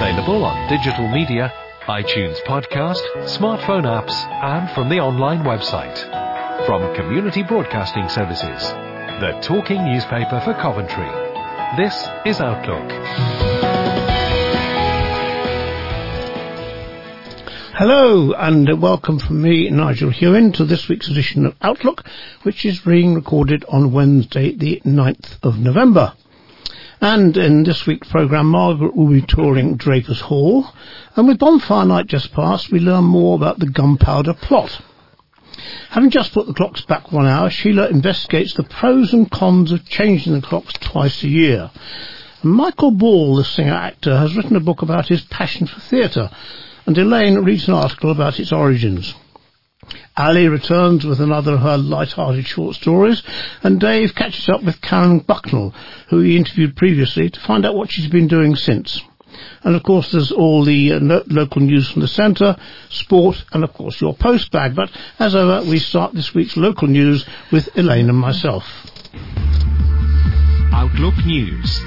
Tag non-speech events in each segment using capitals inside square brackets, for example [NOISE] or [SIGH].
Available on digital media, iTunes podcast, smartphone apps, and from the online website. From Community Broadcasting Services, the talking newspaper for Coventry. This is Outlook. Hello and welcome from me, Nigel Hewen, to this week's edition of Outlook, which is being recorded on Wednesday, the 9th of November. And in this week's programme, Margaret will be touring Drapers Hall, and with Bonfire Night just past, we learn more about the gunpowder plot. Having just put the clocks back one hour, Sheila investigates the pros and cons of changing the clocks twice a year. Michael Ball, the singer-actor, has written a book about his passion for theatre, and Elaine reads an article about its origins. Ali returns with another of her light-hearted short stories, and Dave catches up with Karen Bucknell, who he interviewed previously, to find out what she's been doing since. And of course, there's all the uh, local news from the centre, sport, and of course your post bag. But as ever, we start this week's local news with Elaine and myself. Outlook News.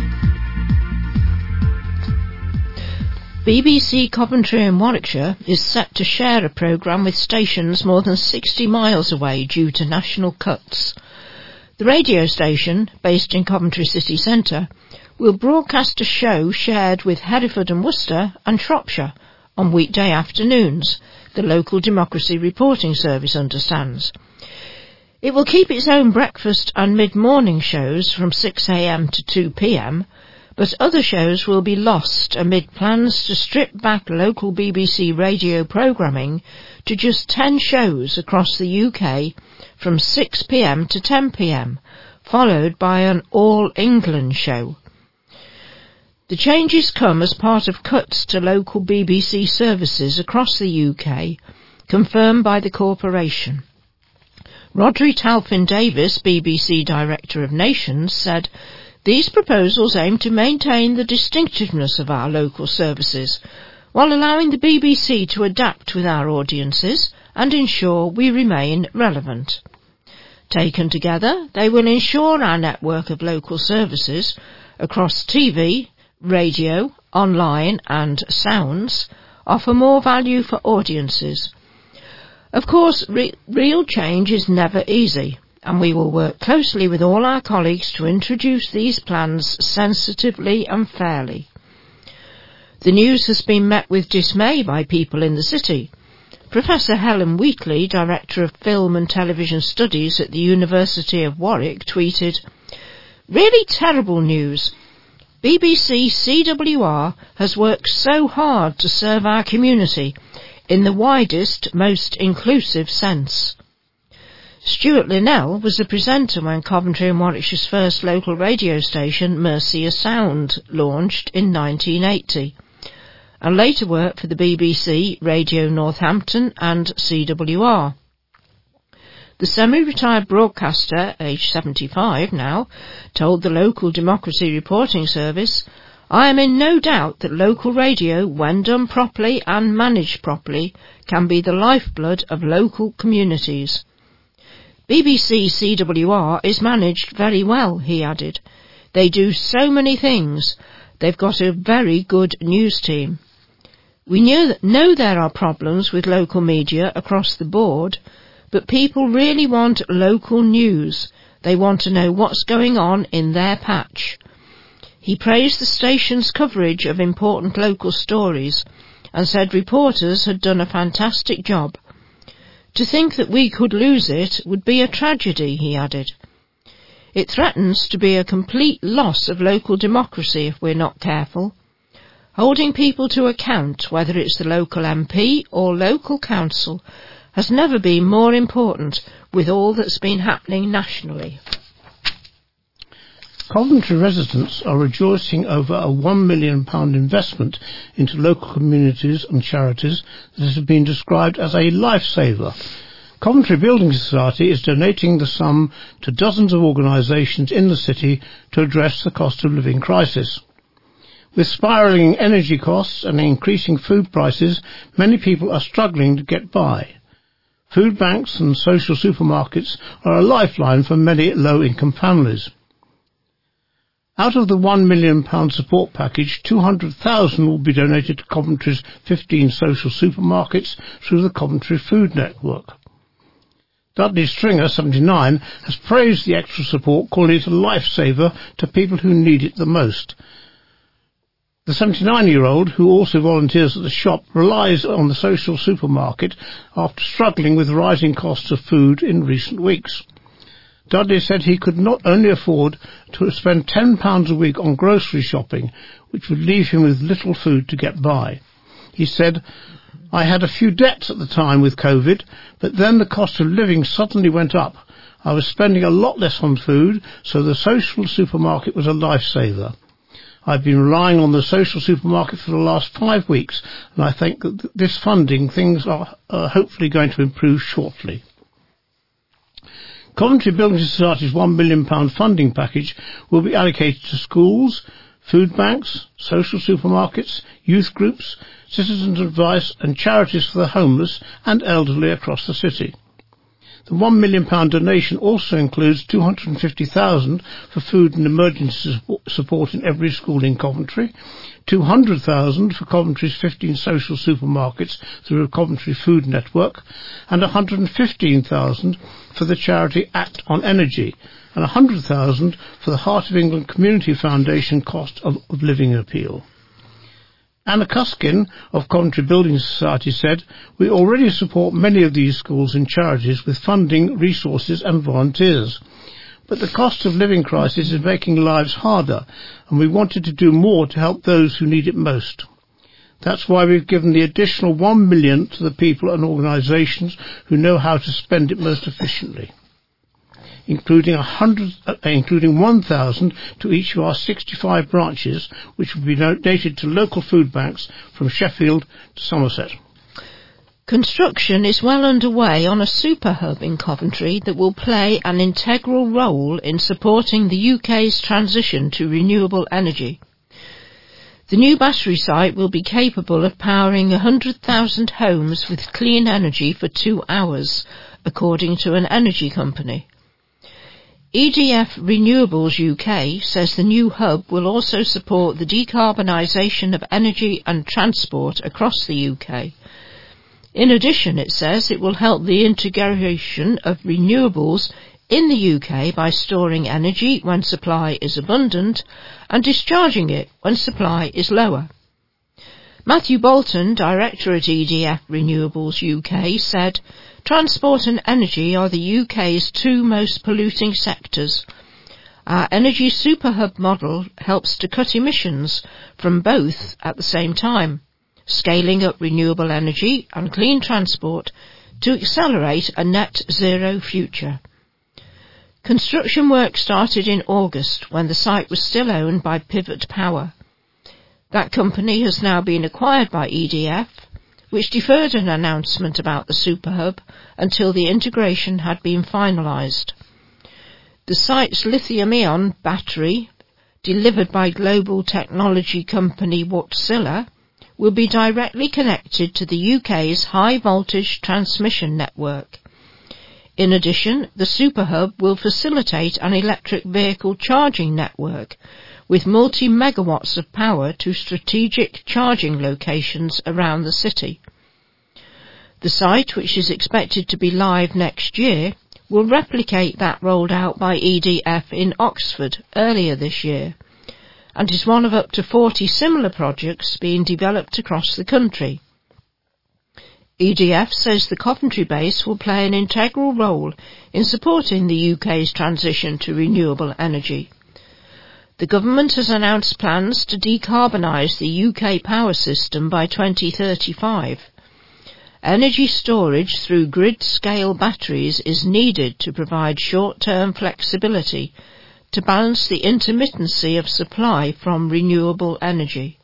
BBC Coventry in Warwickshire is set to share a programme with stations more than 60 miles away due to national cuts. The radio station, based in Coventry city centre, will broadcast a show shared with Hereford and Worcester and Shropshire on weekday afternoons, the local democracy reporting service understands. It will keep its own breakfast and mid-morning shows from 6am to 2pm, but other shows will be lost amid plans to strip back local BBC radio programming to just 10 shows across the UK from 6pm to 10pm, followed by an All England show. The changes come as part of cuts to local BBC services across the UK, confirmed by the corporation. Rhodri Talfan Davies, BBC Director of Nations, said, these proposals aim to maintain the distinctiveness of our local services, while allowing the BBC to adapt with our audiences and ensure we remain relevant. Taken together, they will ensure our network of local services across TV, radio, online and sounds offer more value for audiences. Of course, re- real change is never easy, and we will work closely with all our colleagues to introduce these plans sensitively and fairly. The news has been met with dismay by people in the city. Professor Helen Wheatley, Director of Film and Television Studies at the University of Warwick, tweeted, Really terrible news. BBC CWR has worked so hard to serve our community in the widest, most inclusive sense. Stuart Linnell was the presenter when Coventry and Warwickshire's first local radio station, Mercia Sound, launched in 1980, and later worked for the BBC, Radio Northampton and CWR. The semi-retired broadcaster, aged 75 now, told the local Democracy Reporting Service, I am in no doubt that local radio, when done properly and managed properly, can be the lifeblood of local communities. BBC CWR is managed very well, he added. They do so many things. They've got a very good news team. We knew, know there are problems with local media across the board, but people really want local news. They want to know what's going on in their patch. He praised the station's coverage of important local stories and said reporters had done a fantastic job. To think that we could lose it would be a tragedy, he added. It threatens to be a complete loss of local democracy if we're not careful. Holding people to account, whether it's the local MP or local council, has never been more important with all that's been happening nationally. Coventry residents are rejoicing over a £1 million investment into local communities and charities that has been described as a lifesaver. Coventry Building Society is donating the sum to dozens of organisations in the city to address the cost of living crisis. With spiralling energy costs and increasing food prices, many people are struggling to get by. Food banks and social supermarkets are a lifeline for many low-income families. Out of the £1 million support package, 200,000 will be donated to Coventry's 15 social supermarkets through the Coventry Food Network. Dudley Stringer, 79, has praised the extra support, calling it a lifesaver to people who need it the most. The 79-year-old, who also volunteers at the shop, relies on the social supermarket after struggling with rising costs of food in recent weeks. Dudley said he could not only afford to spend £10 a week on grocery shopping, which would leave him with little food to get by. He said, I had a few debts at the time with COVID, but then the cost of living suddenly went up. I was spending a lot less on food, so the social supermarket was a lifesaver. I've been relying on the social supermarket for the last five weeks, and I think that this funding things are hopefully going to improve shortly. Coventry Building Society's £1 million funding package will be allocated to schools, food banks, social supermarkets, youth groups, citizens' advice and charities for the homeless and elderly across the city. The £1 million donation also includes 250000 for food and emergency support in every school in Coventry, 200,000 for Coventry's 15 social supermarkets through a Coventry Food Network, and 115,000 for the charity Act on Energy, and 100,000 for the Heart of England Community Foundation cost of, of living appeal. Anna Cuskin of Coventry Building Society said, We already support many of these schools and charities with funding, resources and volunteers. But the cost of living crisis is making lives harder, and we wanted to do more to help those who need it most. That's why we've given the additional one million to the people and organisations who know how to spend it most efficiently including, 100, uh, including 1,000 to each of our 65 branches, which will be donated to local food banks from Sheffield to Somerset. Construction is well underway on a super hub in Coventry that will play an integral role in supporting the UK's transition to renewable energy. The new battery site will be capable of powering 100,000 homes with clean energy for two hours, according to an energy company. EDF Renewables UK says the new hub will also support the decarbonisation of energy and transport across the UK. In addition, it says it will help the integration of renewables in the UK by storing energy when supply is abundant and discharging it when supply is lower. Matthew Bolton, director at EDF Renewables UK, said, Transport and energy are the UK's two most polluting sectors. Our energy superhub model helps to cut emissions from both at the same time scaling up renewable energy and clean transport to accelerate a net zero future. Construction work started in August when the site was still owned by Pivot Power. That company has now been acquired by EDF, which deferred an announcement about the superhub until the integration had been finalised. The site's lithium-ion battery, delivered by global technology company Wärtsilä, will be directly connected to the UK's high voltage transmission network. In addition, the Superhub will facilitate an electric vehicle charging network with multi-megawatts of power to strategic charging locations around the city. The site, which is expected to be live next year, will replicate that rolled out by EDF in Oxford earlier this year and is one of up to 40 similar projects being developed across the country. EDF says the Coventry base will play an integral role in supporting the UK's transition to renewable energy. The government has announced plans to decarbonise the UK power system by 2035. Energy storage through grid-scale batteries is needed to provide short-term flexibility to balance the intermittency of supply from renewable energy.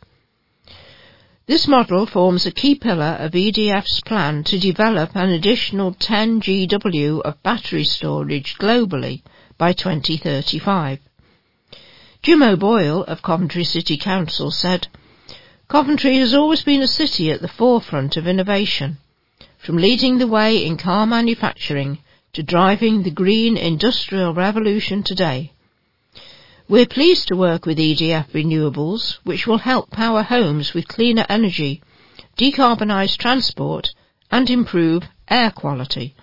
This model forms a key pillar of EDF's plan to develop an additional 10 GW of battery storage globally by 2035. Jim O'Boyle of Coventry City Council said, Coventry has always been a city at the forefront of innovation, from leading the way in car manufacturing to driving the green industrial revolution today. We're pleased to work with EDF Renewables, which will help power homes with cleaner energy, decarbonise transport, and improve air quality.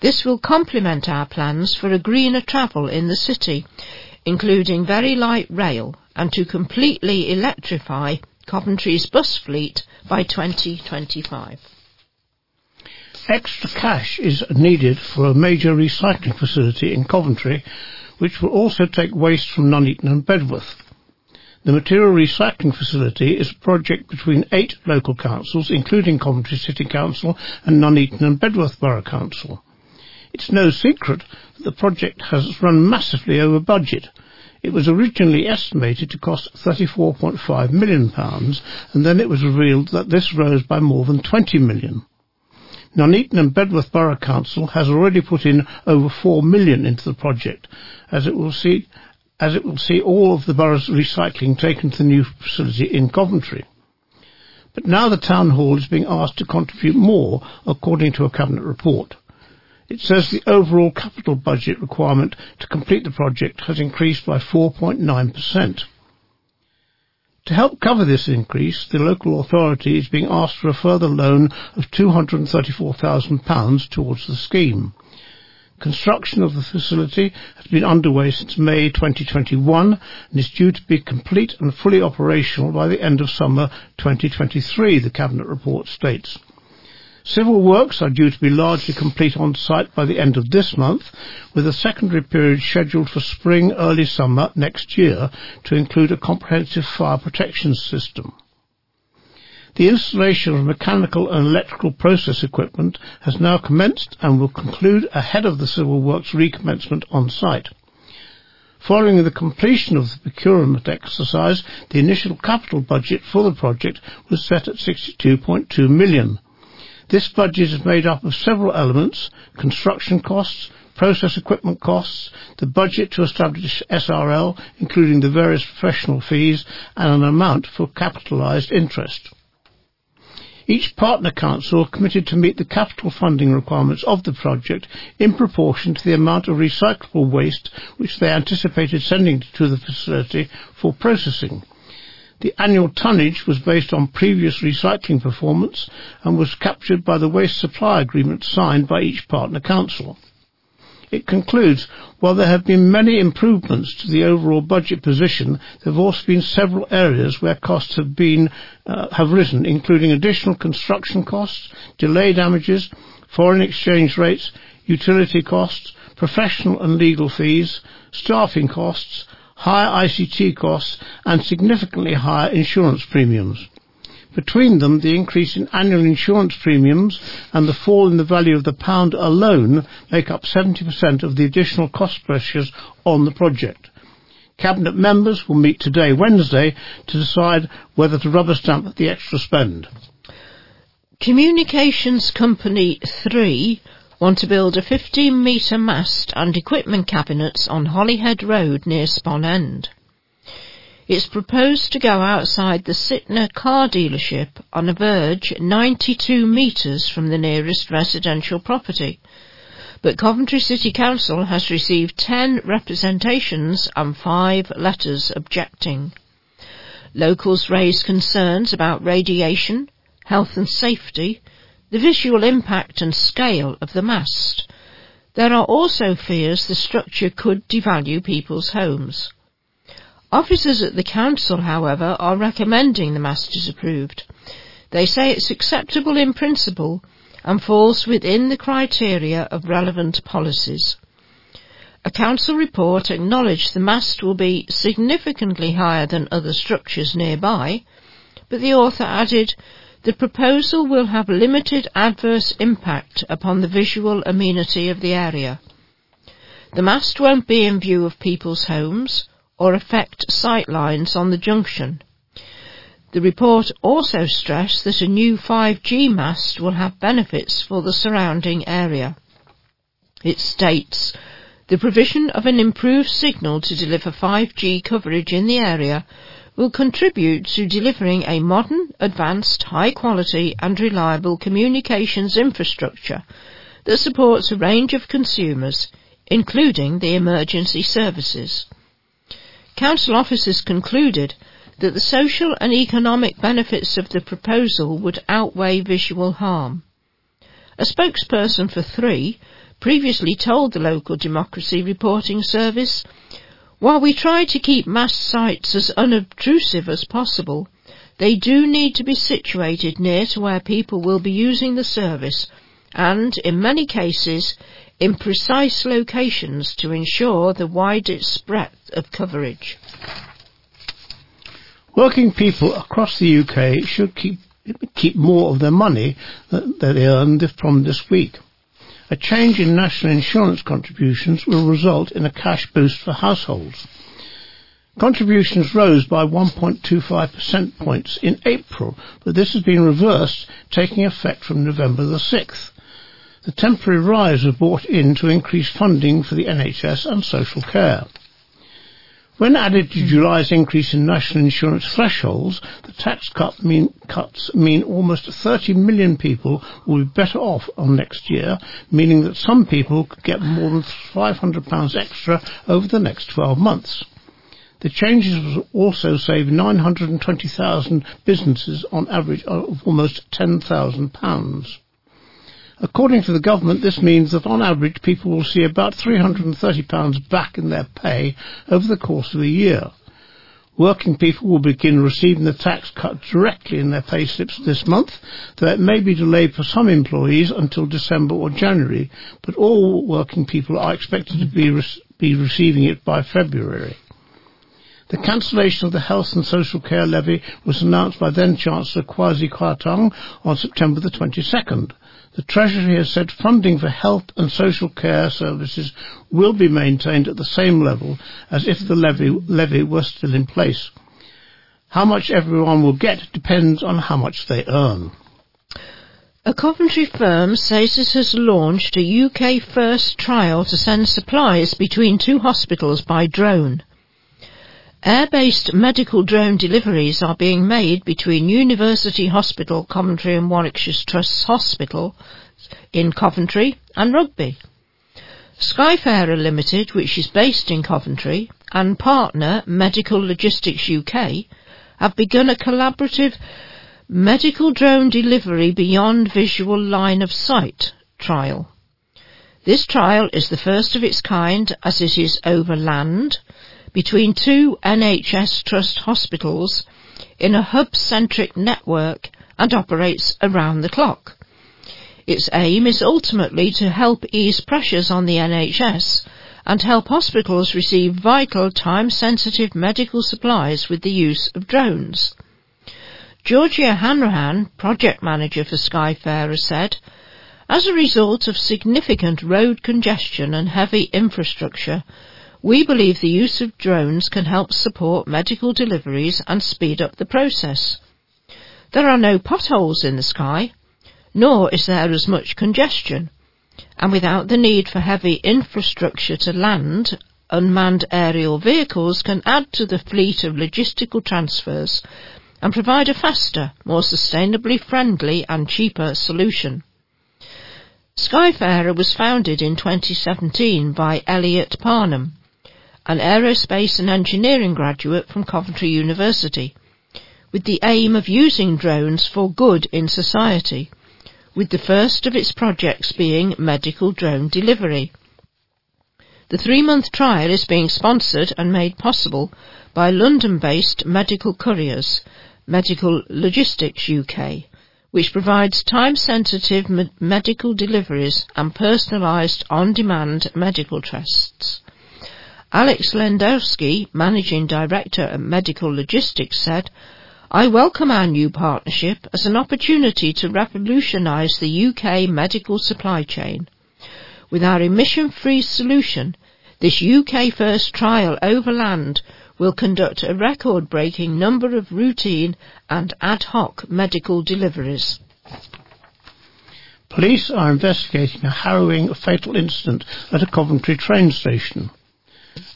This will complement our plans for a greener travel in the city, including very light rail and to completely electrify Coventry's bus fleet by 2025. Extra cash is needed for a major recycling facility in Coventry, which will also take waste from Nuneaton and Bedworth. The material recycling facility is a project between eight local councils, including Coventry City Council and Nuneaton and Bedworth Borough Council. It's no secret the project has run massively over budget. It was originally estimated to cost £34.5 million, and then it was revealed that this rose by more than £20 million. Nuneaton and Bedworth Borough Council has already put in over £4 million into the project, as it will see as it will see all of the borough's recycling taken to the new facility in Coventry. But now the town hall is being asked to contribute more, according to a cabinet report. It says the overall capital budget requirement to complete the project has increased by 4.9%. To help cover this increase, the local authority is being asked for a further loan of £234,000 towards the scheme. Construction of the facility has been underway since May 2021 and is due to be complete and fully operational by the end of summer 2023, the Cabinet report states. Civil works are due to be largely complete on site by the end of this month, with a secondary period scheduled for spring, early summer next year to include a comprehensive fire protection system. The installation of mechanical and electrical process equipment has now commenced and will conclude ahead of the civil works recommencement on site. Following the completion of the procurement exercise, the initial capital budget for the project was set at 62.2 million. This budget is made up of several elements, construction costs, process equipment costs, the budget to establish SRL, including the various professional fees, and an amount for capitalised interest. Each partner council committed to meet the capital funding requirements of the project in proportion to the amount of recyclable waste which they anticipated sending to the facility for processing. The annual tonnage was based on previous recycling performance and was captured by the waste supply agreement signed by each partner council. It concludes, while there have been many improvements to the overall budget position, there have also been several areas where costs have been uh, have risen, including additional construction costs, delay damages, foreign exchange rates, utility costs, professional and legal fees, staffing costs, higher ICT costs, and significantly higher insurance premiums. Between them, the increase in annual insurance premiums and the fall in the value of the pound alone make up 70% of the additional cost pressures on the project. Cabinet members will meet today, Wednesday, to decide whether to rubber stamp the extra spend. Communications Company 3 want to build a 15 metre mast and equipment cabinets on Holyhead Road near Spon End. It's proposed to go outside the Sytner car dealership on a verge 92 metres from the nearest residential property. But Coventry City Council has received 10 representations and 5 letters objecting. Locals raise concerns about radiation, health and safety, the visual impact and scale of the mast. There are also fears the structure could devalue people's homes. Officers at the council, however, are recommending the mast is approved. They say it's acceptable in principle and falls within the criteria of relevant policies. A council report acknowledged the mast will be significantly higher than other structures nearby, but the author added the proposal will have limited adverse impact upon the visual amenity of the area. The mast won't be in view of people's homes or affect sight lines on the junction. The report also stressed that a new 5G mast will have benefits for the surrounding area. It states the provision of an improved signal to deliver 5G coverage in the area will contribute to delivering a modern, advanced, high quality and reliable communications infrastructure that supports a range of consumers, including the emergency services. Council officers concluded that the social and economic benefits of the proposal would outweigh visual harm. A spokesperson for Three previously told the local democracy reporting service, while we try to keep mass sites as unobtrusive as possible, they do need to be situated near to where people will be using the service and, in many cases, in precise locations to ensure the widest breadth of coverage. Working people across the UK should keep, keep more of their money that they earned from this week. A change in national insurance contributions will result in a cash boost for households. Contributions rose by 1.25 percent points in April, but this has been reversed, taking effect from November the 6th. The temporary rise was brought in to increase funding for the NHS and social care. When added to July's increase in national insurance thresholds, the tax cut mean, cuts mean almost 30 million people will be better off on next year, meaning that some people could get more than £500 extra over the next 12 months. The changes will also save 920,000 businesses on average of almost £10,000. According to the government, this means that on average people will see about £330 back in their pay over the course of a year. Working people will begin receiving the tax cut directly in their pay slips this month, though it may be delayed for some employees until December or January, but all working people are expected to be, re- be receiving it by February. The cancellation of the Health and Social Care Levy was announced by then Chancellor Kwasi Kwarteng on September the 22nd. The Treasury has said funding for health and social care services will be maintained at the same level as if the levy, levy were still in place. How much everyone will get depends on how much they earn. A Coventry firm says it has launched a UK first trial to send supplies between two hospitals by drone. Air-based medical drone deliveries are being made between University Hospital Coventry and Warwickshire Trust's hospital in Coventry and Rugby. Skyfarer Limited, which is based in Coventry, and partner Medical Logistics UK have begun a collaborative medical drone delivery beyond visual line of sight trial. This trial is the first of its kind as it is over land between two NHS Trust hospitals in a hub-centric network and operates around the clock. Its aim is ultimately to help ease pressures on the NHS and help hospitals receive vital time-sensitive medical supplies with the use of drones. Georgia Hanrahan, project manager for Skyfarer, said, as a result of significant road congestion and heavy infrastructure, we believe the use of drones can help support medical deliveries and speed up the process. There are no potholes in the sky, nor is there as much congestion, and without the need for heavy infrastructure to land, unmanned aerial vehicles can add to the fleet of logistical transfers and provide a faster, more sustainably friendly and cheaper solution. Skyfarer was founded in 2017 by Elliot Parnham, an aerospace and engineering graduate from Coventry University, with the aim of using drones for good in society, with the first of its projects being medical drone delivery. The three-month trial is being sponsored and made possible by London-based Medical Couriers, Medical Logistics UK, which provides time-sensitive me- medical deliveries and personalised on-demand medical tests. Alex Lendowski, Managing Director at Medical Logistics, said, I welcome our new partnership as an opportunity to revolutionise the UK medical supply chain. With our emission-free solution, this UK first trial overland will conduct a record-breaking number of routine and ad hoc medical deliveries. Police are investigating a harrowing fatal incident at a Coventry train station.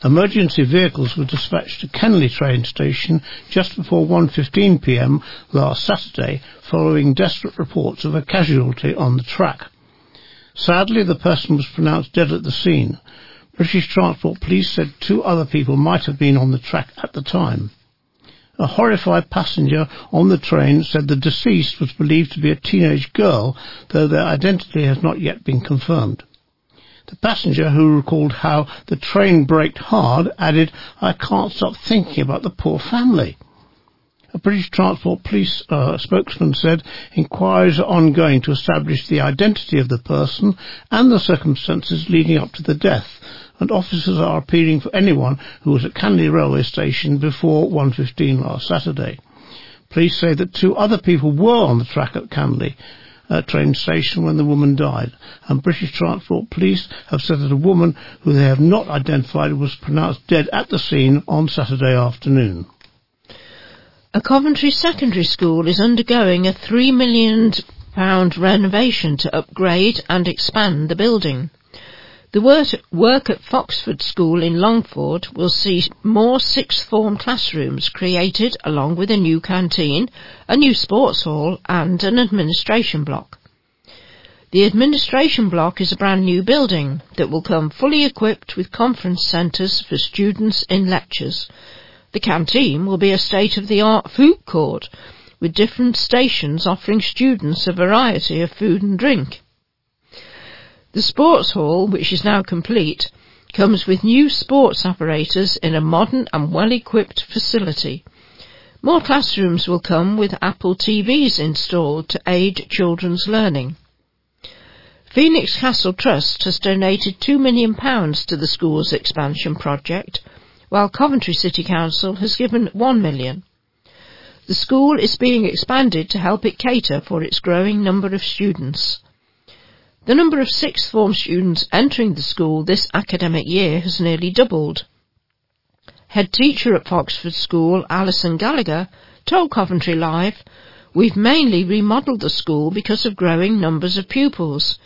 Emergency vehicles were dispatched to Canley train station just before 1.15pm last Saturday following desperate reports of a casualty on the track. Sadly, the person was pronounced dead at the scene. British Transport Police said two other people might have been on the track at the time. A horrified passenger on the train said the deceased was believed to be a teenage girl, though their identity has not yet been confirmed. The passenger, who recalled how the train braked hard, added, I can't stop thinking about the poor family. A British Transport Police uh, spokesman said inquiries are ongoing to establish the identity of the person and the circumstances leading up to the death, and officers are appealing for anyone who was at Canley railway station before 1.15 last Saturday. Police say that two other people were on the track at Canley uh, train station when the woman died, and British Transport Police have said that a woman who they have not identified was pronounced dead at the scene on Saturday afternoon. A Coventry secondary school is undergoing a £3 million renovation to upgrade and expand the building. The work at Foxford School in Longford will see more sixth form classrooms created along with a new canteen, a new sports hall and an administration block. The administration block is a brand new building that will come fully equipped with conference centres for students in lectures the canteen will be a state-of-the-art food court with different stations offering students a variety of food and drink. The sports hall, which is now complete, comes with new sports apparatus in a modern and well-equipped facility. More classrooms will come with Apple TVs installed to aid children's learning. Phoenix Castle Trust has donated £2 million to the school's expansion project while Coventry City Council has given £1 million. The school is being expanded to help it cater for its growing number of students. The number of sixth form students entering the school this academic year has nearly doubled. Head teacher at Foxford School, Alison Gallagher, told Coventry Live, We've mainly remodelled the school because of growing numbers of pupils.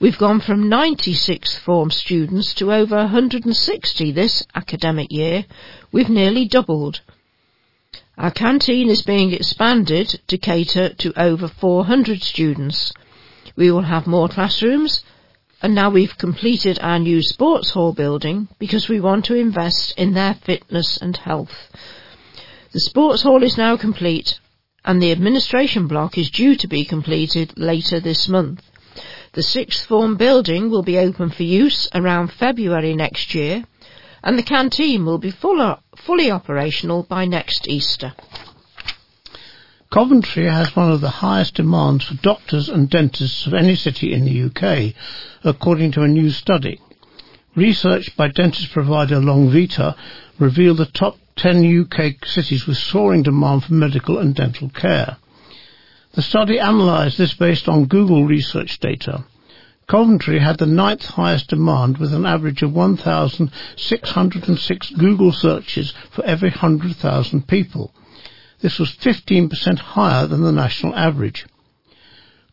We've gone from 96 form students to over 160 this academic year. We've nearly doubled. Our canteen is being expanded to cater to over 400 students. We will have more classrooms, and now we've completed our new sports hall building because we want to invest in their fitness and health. The sports hall is now complete, and the administration block is due to be completed later this month. The sixth form building will be open for use around February next year, and the canteen will be full, fully operational by next Easter. Coventry has one of the highest demands for doctors and dentists of any city in the UK, according to a new study. Research by dentist provider Longevita revealed the top 10 UK cities with soaring demand for medical and dental care. The study analysed this based on Google research data. Coventry had the ninth highest demand with an average of 1,606 Google searches for every 100,000 people. This was 15% higher than the national average.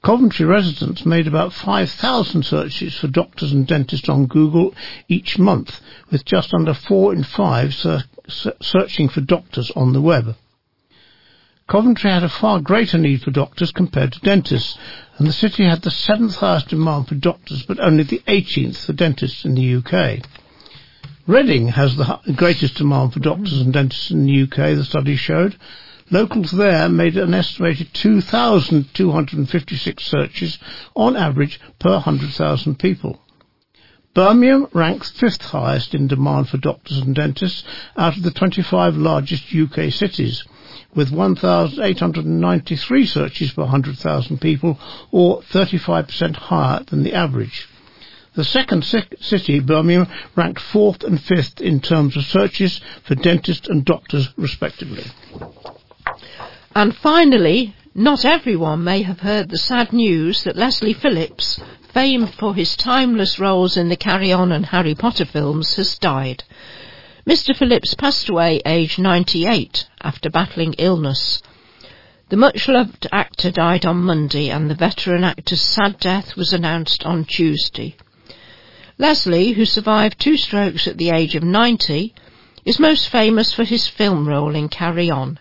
Coventry residents made about 5,000 searches for doctors and dentists on Google each month, with just under 4 in 5 ser- searching for doctors on the web. Coventry had a far greater need for doctors compared to dentists, and the city had the seventh highest demand for doctors, but only the 18th for dentists in the UK. Reading has the greatest demand for doctors and dentists in the UK, the study showed. Locals there made an estimated 2,256 searches on average per 100,000 people. Birmingham ranks fifth highest in demand for doctors and dentists out of the 25 largest UK cities with 1,893 searches per 100,000 people, or 35% higher than the average. The second city, Birmingham, ranked fourth and fifth in terms of searches for dentists and doctors, respectively. And finally, not everyone may have heard the sad news that Leslie Phillips, famed for his timeless roles in the Carry On and Harry Potter films, has died. Mr. Phillips passed away aged 98 after battling illness. The much loved actor died on Monday and the veteran actor's sad death was announced on Tuesday. Leslie, who survived two strokes at the age of 90, is most famous for his film role in Carry On,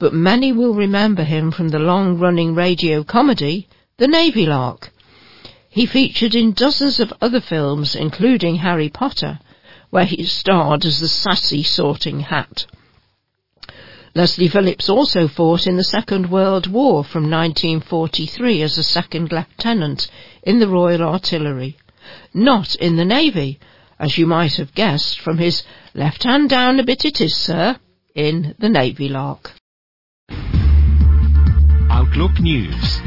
but many will remember him from the long-running radio comedy The Navy Lark. He featured in dozens of other films including Harry Potter where he starred as the sassy sorting hat. Leslie Phillips also fought in the Second World War from 1943 as a second lieutenant in the Royal Artillery, not in the Navy, as you might have guessed from his left hand down a bit it is, sir, in the Navy Lark. Outlook News.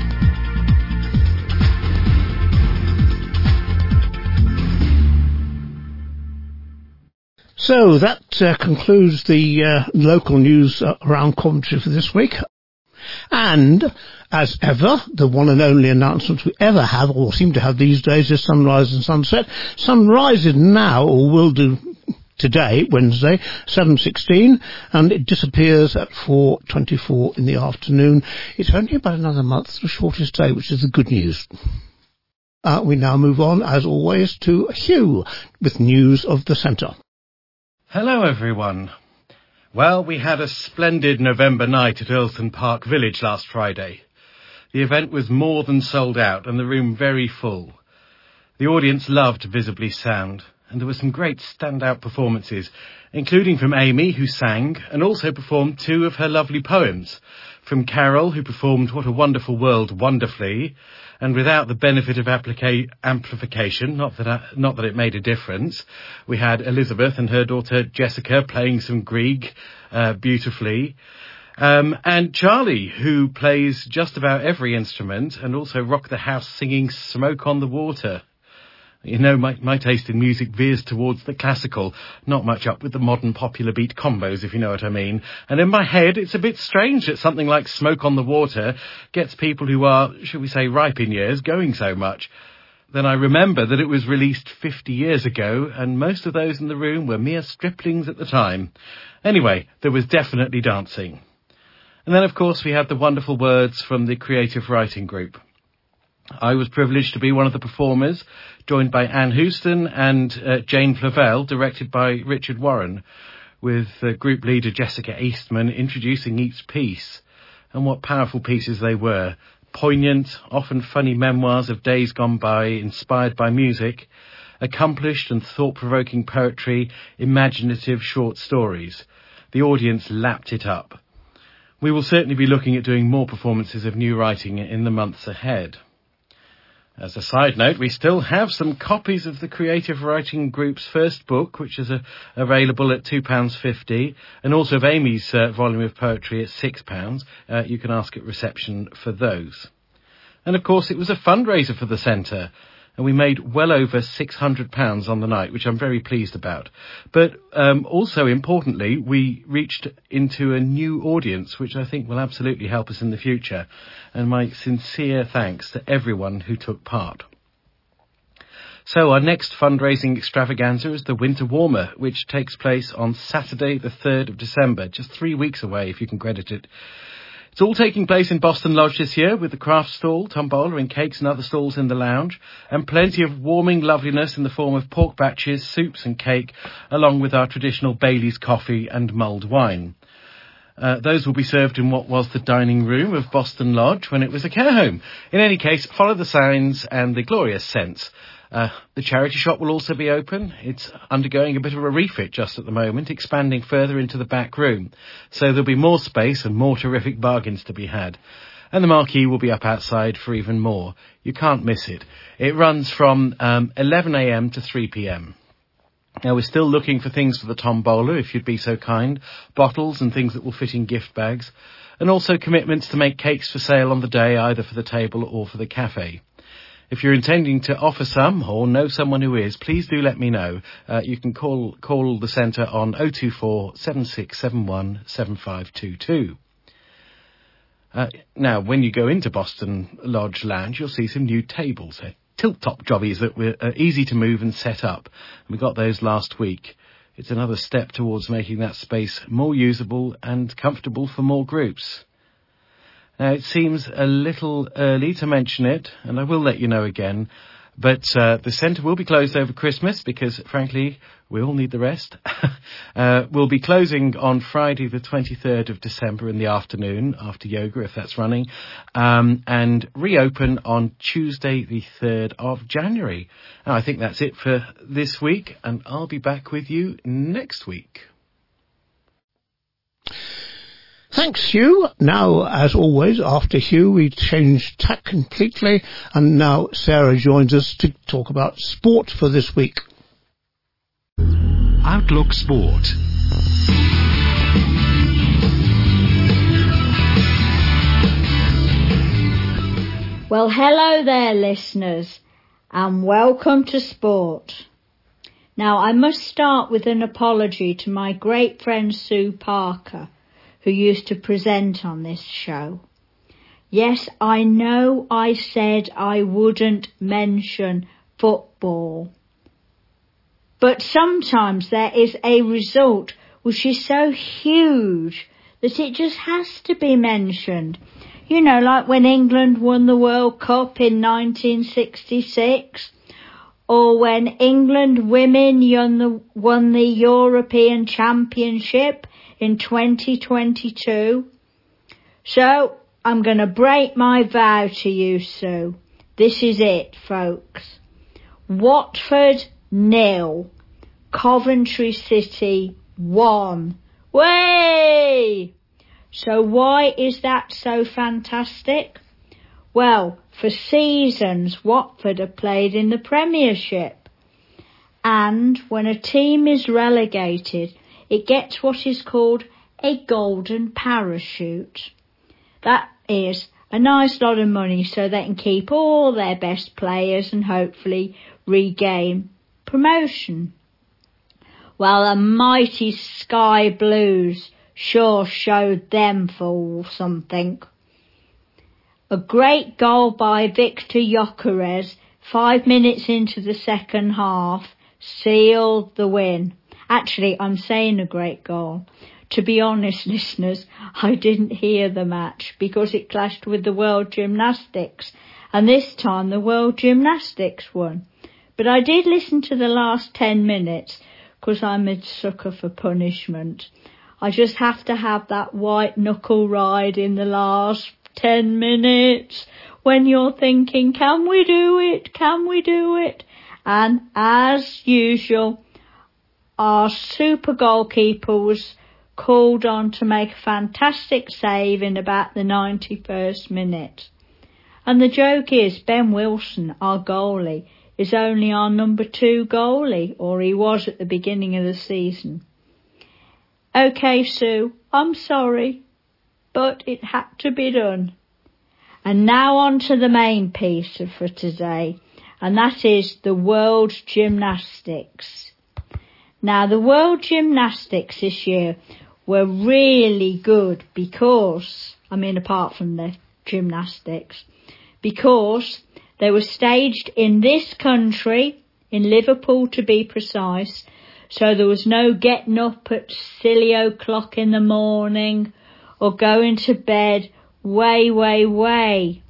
So that uh, concludes the uh, local news uh, around Coventry for this week. And, as ever, the one and only announcement we ever have, or seem to have these days, is sunrise and sunset. Sunrise is now, or will do today, Wednesday, 7.16, and it disappears at 4.24 in the afternoon. It's only about another month, the shortest day, which is the good news. Uh, we now move on, as always, to Hugh with news of the centre. Hello, everyone. Well, we had a splendid November night at Earlsdon Park Village last Friday. The event was more than sold out and the room very full. The audience loved Visibly Sound, and there were some great standout performances, including from Amy, who sang and also performed two of her lovely poems. From Carol, who performed What a Wonderful World wonderfully, and without the benefit of applica- amplification, not that, I, not that it made a difference, we had Elizabeth and her daughter Jessica playing some Grieg uh, beautifully. Um, and Charlie, who plays just about every instrument and also rock the house singing Smoke on the Water. You know, my, my taste in music veers towards the classical, not much up with the modern popular beat combos, if you know what I mean. And in my head, it's a bit strange that something like Smoke on the Water gets people who are, shall we say, ripe in years going so much. Then I remember that it was released 50 years ago, and most of those in the room were mere striplings at the time. Anyway, there was definitely dancing. And then, of course, we had the wonderful words from the creative writing group. I was privileged to be one of the performers, joined by Anne Houston and uh, Jane Flavelle, directed by Richard Warren, with uh, group leader Jessica Eastman introducing each piece. And what powerful pieces they were. Poignant, often funny memoirs of days gone by, inspired by music, accomplished and thought-provoking poetry, imaginative short stories. The audience lapped it up. We will certainly be looking at doing more performances of new writing in the months ahead. As a side note, we still have some copies of the Creative Writing Group's first book, which is uh, available at £2.50, and also of Amy's uh, volume of poetry at £6. Uh, you can ask at reception for those. And of course, it was a fundraiser for the centre and we made well over £600 on the night, which I'm very pleased about. But um, also importantly, we reached into a new audience, which I think will absolutely help us in the future. And my sincere thanks to everyone who took part. So our next fundraising extravaganza is the Winter Warmer, which takes place on Saturday the 3rd of December, just three weeks away if you can credit it. It's all taking place in Boston Lodge this year with the craft stall, tombola and cakes and other stalls in the lounge and plenty of warming loveliness in the form of pork batches, soups and cake along with our traditional Bailey's coffee and mulled wine. Uh, those will be served in what was the dining room of Boston Lodge when it was a care home. In any case, follow the signs and the glorious scents. Uh, the charity shop will also be open. It's undergoing a bit of a refit just at the moment, expanding further into the back room. So there'll be more space and more terrific bargains to be had. And the marquee will be up outside for even more. You can't miss it. It runs from um, 11am to 3pm. Now we're still looking for things for the tombola, if you'd be so kind, bottles and things that will fit in gift bags, and also commitments to make cakes for sale on the day, either for the table or for the cafe. If you're intending to offer some or know someone who is, please do let me know. Uh, you can call call the centre on 024 7671 7522. Uh, now, when you go into Boston Lodge Lounge, you'll see some new tables. They're tilt-top jobbies that were uh, easy to move and set up. We got those last week. It's another step towards making that space more usable and comfortable for more groups. Now, it seems a little early to mention it, and I will let you know again, But uh, the centre will be closed over Christmas because, frankly, we all need the rest. [LAUGHS] uh, we'll be closing on Friday, the 23rd of December in the afternoon after yoga, if that's running, um, and reopen on Tuesday, the 3rd of January. And I think that's it for this week, and I'll be back with you next week. Thanks, Hugh. Now, as always, after Hugh, we change tack completely, and now Sarah joins us to talk about sport for this week. Outlook Sport. Well, hello there, listeners, and welcome to sport. Now, I must start with an apology to my great friend Sue Parker who used to present on this show. Yes, I know I said I wouldn't mention football. But sometimes there is a result which is so huge that it just has to be mentioned. You know, like when England won the World Cup in 1966, or when England women won the, won the European Championship in 2022. So I'm going to break my vow to you, Sue. This is it, folks. Watford nil. Coventry City one. Way! So why is that so fantastic? Well, for seasons Watford have played in the Premiership. And when a team is relegated, it gets what is called a golden parachute. That is a nice lot of money so they can keep all their best players and hopefully regain promotion. Well, the mighty Sky Blues sure showed them for something. A great goal by Victor Gyökeres five minutes into the second half sealed the win. Actually, I'm saying a great goal. To be honest, [LAUGHS] listeners, I didn't hear the match because it clashed with the World Gymnastics, and this time the World Gymnastics won. But I did listen to the last ten minutes because I'm a sucker for punishment. I just have to have that white knuckle ride in the last ten minutes when you're thinking, can we do it? Can we do it? And as usual, our super goalkeeper was called on to make a fantastic save in about the 91st minute. And the joke is Ben Wilson, our goalie, is only our number two goalie, or he was at the beginning of the season. Okay, Sue, I'm sorry, but it had to be done. And now on to the main piece for today, and that is the World Gymnastics. Now the World Gymnastics this year were really good because, I mean apart from the gymnastics, because they were staged in this country, in Liverpool to be precise, so there was no getting up at silly o'clock in the morning or going to bed way, way, way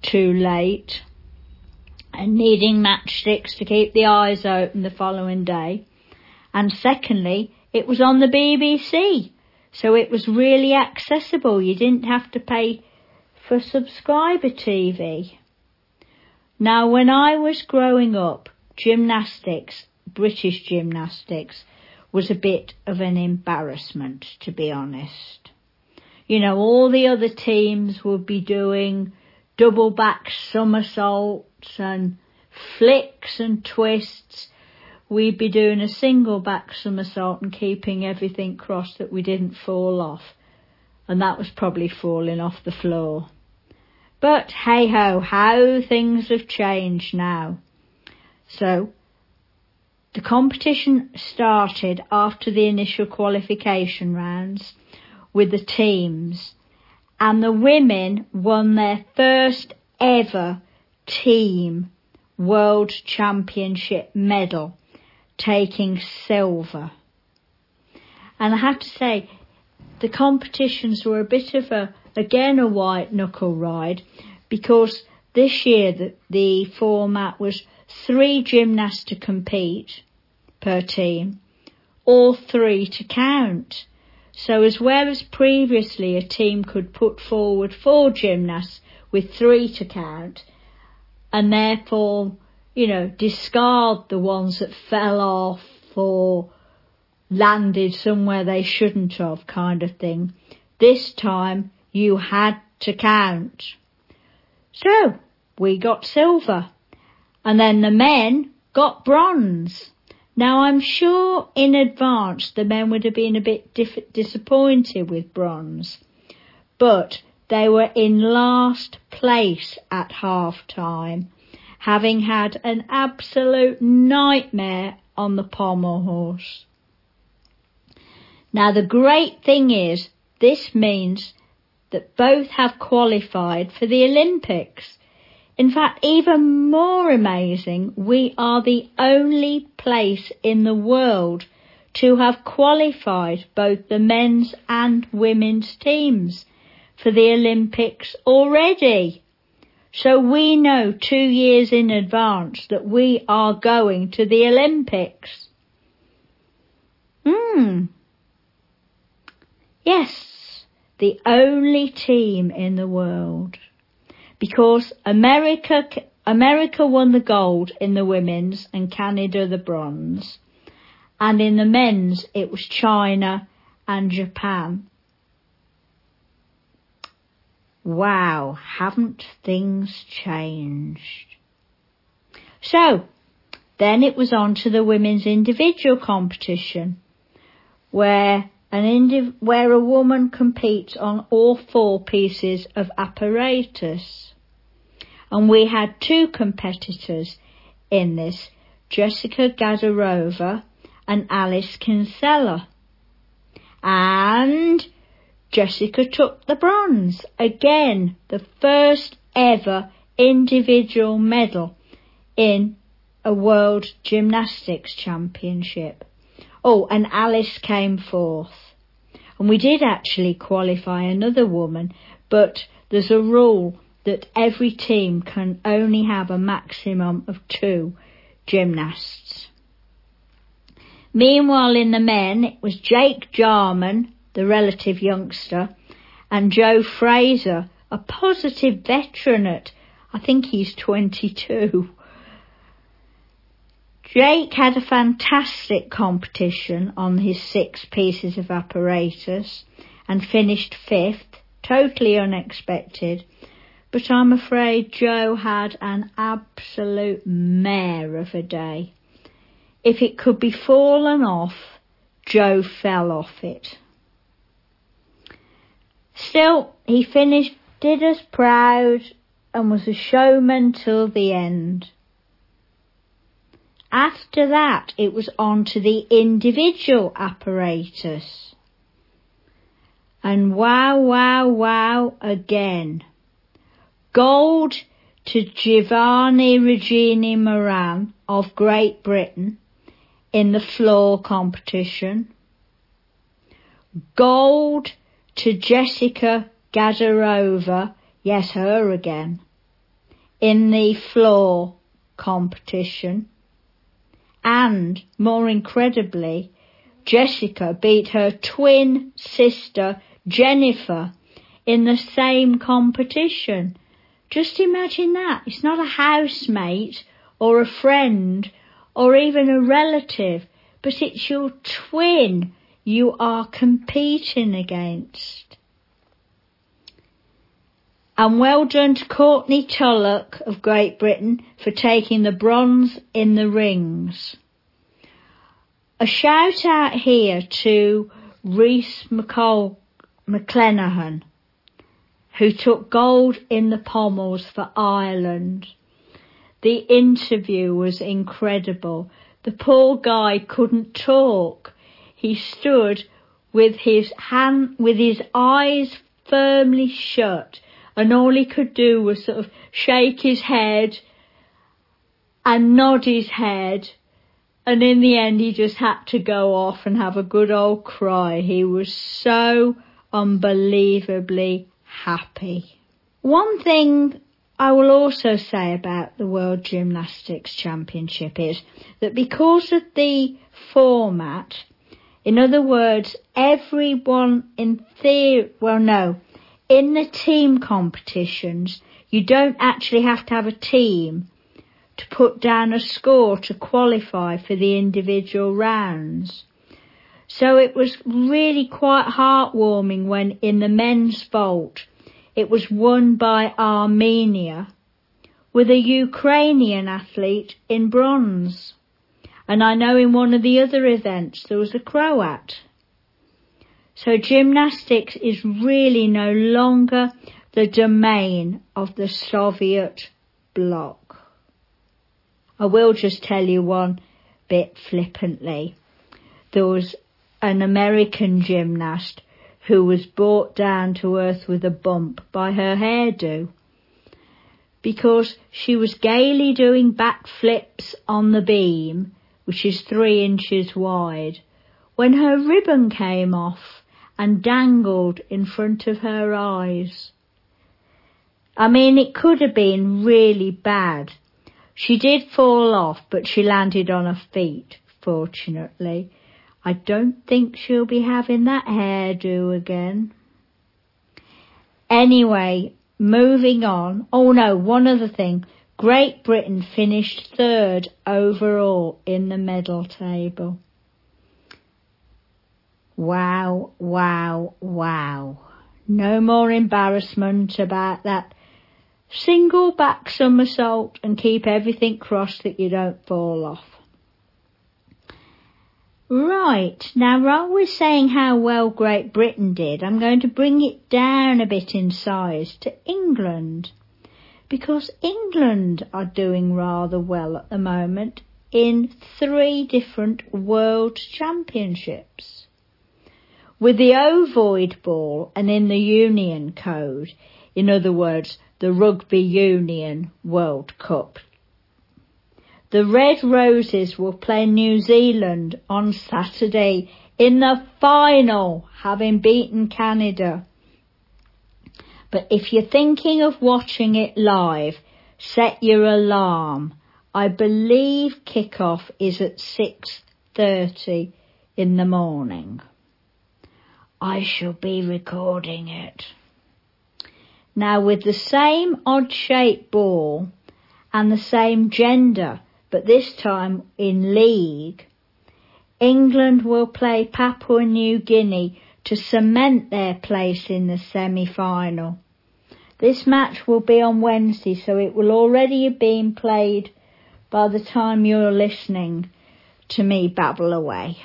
too late and needing matchsticks to keep the eyes open the following day. And secondly, it was on the BBC. So it was really accessible. You didn't have to pay for subscriber TV. Now when I was growing up, gymnastics, British gymnastics, was a bit of an embarrassment, to be honest. You know, all the other teams would be doing double back somersaults and flicks and twists we'd be doing a single back somersault and keeping everything crossed that we didn't fall off. And that was probably falling off the floor. But hey ho, how things have changed now. So, the competition started after the initial qualification rounds with the teams and the women won their first ever team world championship medal taking silver. And I have to say, the competitions were a bit of a, again, a white knuckle ride because this year the, the format was three gymnasts to compete per team, all three to count. So as whereas previously a team could put forward four gymnasts with three to count, and therefore, you know, discard the ones that fell off or landed somewhere they shouldn't have kind of thing. This time you had to count. So we got silver and then the men got bronze. Now I'm sure in advance the men would have been a bit disappointed with bronze, but they were in last place at half time, having had an absolute nightmare on the pommel horse. Now the great thing is this means that both have qualified for the Olympics. In fact, even more amazing, we are the only place in the world to have qualified both the men's and women's teams for the Olympics already. So we know two years in advance that we are going to the Olympics. Hmm. Yes, the only team in the world because America America won the gold in the women's and Canada the bronze. And in the men's it was China and Japan. Wow, haven't things changed? So, then it was on to the women's individual competition, where an indiv- where a woman competes on all four pieces of apparatus and we had two competitors in this, Jessica Gadirova and Alice Kinsella. And Jessica took the bronze. Again, the first ever individual medal in a World Gymnastics Championship. Oh, and Alice came fourth. And we did actually qualify another woman, but there's a rule that every team can only have a maximum of two gymnasts. Meanwhile, in the men, it was Jake Jarman, the relative youngster, and Joe Fraser, a positive veteran at, I think he's 22. Jake had a fantastic competition on his six pieces of apparatus and finished fifth, totally unexpected, but I'm afraid Joe had an absolute mare of a day. If it could be fallen off, Joe fell off it. Still, he finished, did us proud, and was a showman till the end. After that, it was on to the individual apparatus. And wow, wow, wow again. Gold to Giovanni Regini Moran of Great Britain in the floor competition. Gold to Jessica Gadirova, yes, her again, in the floor competition. And, more incredibly, Jessica beat her twin sister Jennifer in the same competition just imagine that. It's not a housemate or a friend or even a relative, but it's your twin you are competing against. And well done to Courtney Tulloch of Great Britain for taking the bronze in the rings. A shout out here to Rhys McCall, McClenaghan who took gold in the pommels for Ireland. The interview was incredible. The poor guy couldn't talk. He stood with his hand, with his eyes firmly shut and all he could do was sort of shake his head and nod his head and in the end he just had to go off and have a good old cry. He was so unbelievably happy. One thing I will also say about the World Gymnastics Championship is that because of the format, in other words, everyone in theory, well no, in the team competitions, you don't actually have to have a team to put down a score to qualify for the individual rounds. So it was really quite heartwarming when in the men's vault it was won by Armenia with a Ukrainian athlete in bronze. And I know in one of the other events there was a Croat. So gymnastics is really no longer the domain of the Soviet bloc. I will just tell you one bit flippantly. There was an American gymnast who was brought down to earth with a bump by her hairdo because she was gaily doing backflips on the beam, which is three inches wide, when her ribbon came off and dangled in front of her eyes. I mean, it could have been really bad. She did fall off, but she landed on her feet, fortunately. I don't think she'll be having that hairdo again. Anyway, moving on. Oh no, one other thing. Great Britain finished third overall in the medal table. Wow, wow, wow. No more embarrassment about that single back somersault and keep everything crossed that you don't fall off. Right, now rather than saying how well Great Britain did, I'm going to bring it down a bit in size to England. Because England are doing rather well at the moment in three different world championships. With the ovoid ball and in the union code, in other words, the Rugby Union World Cup the Red Roses will play New Zealand on Saturday in the final, having beaten Canada. But if you're thinking of watching it live, set your alarm. I believe kickoff is at 6.30 in the morning. I shall be recording it. Now with the same odd shaped ball and the same gender but this time in league. England will play Papua New Guinea to cement their place in the semi-final. This match will be on Wednesday, so it will already have been played by the time you're listening to me babble away.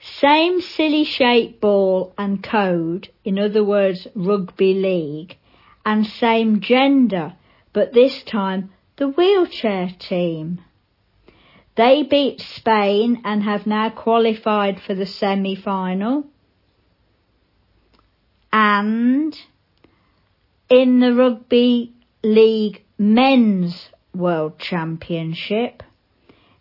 Same silly shape ball and code, in other words, rugby league, and same gender, but this time the wheelchair team. They beat Spain and have now qualified for the semi-final. And in the Rugby League Men's World Championship,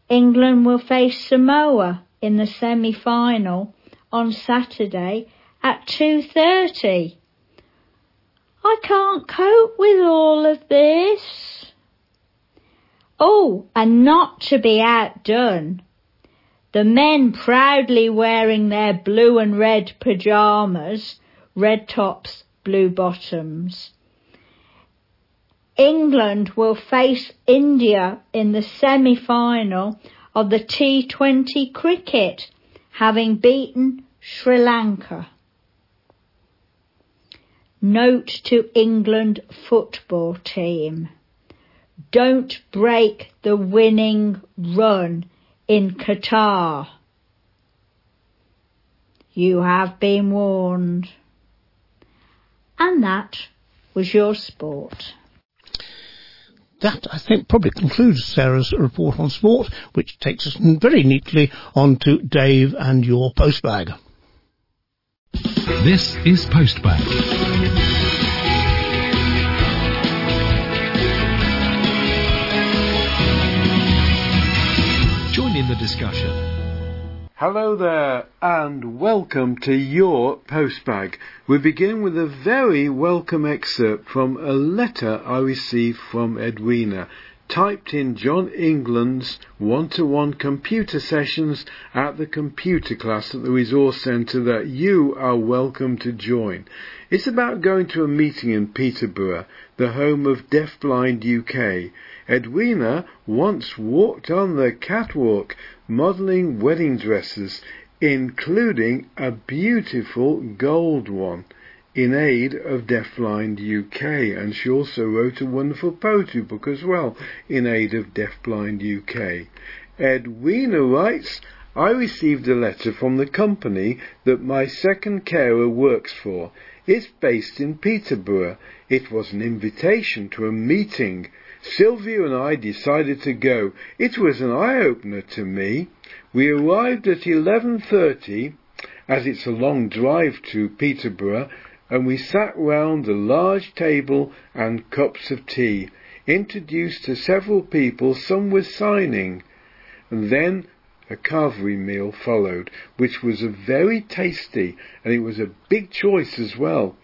England will face Samoa in the semi-final on Saturday at 2.30. I can't cope with all of this. Oh, and not to be outdone, the men proudly wearing their blue and red pyjamas, red tops, blue bottoms. England will face India in the semi-final of the T20 cricket, having beaten Sri Lanka. Note to England football team. Don't break the winning run in Qatar. You have been warned. And that was your sport. That, I think, probably concludes Sarah's report on sport, which takes us very neatly on to Dave and your postbag. This is Postbag. The discussion. Hello there and welcome to your postbag. We begin with a very welcome excerpt from a letter I received from Edwina, typed in John England's one-to-one computer sessions at the computer class at the resource centre that you are welcome to join. It's about going to a meeting in Peterborough, the home of Deafblind UK. Edwina once walked on the catwalk modelling wedding dresses, including a beautiful gold one in aid of Deafblind UK, and she also wrote a wonderful poetry book as well in aid of Deafblind UK. Edwina writes, I received a letter from the company that my second carer works for. It's based in Peterborough. It was an invitation to a meeting Sylvia and I decided to go. It was an eye-opener to me. We arrived at 11.30, as it's a long drive to Peterborough, and we sat round a large table and cups of tea, introduced to several people, some with signing. And then a cavalry meal followed, which was very tasty, and it was a big choice as well.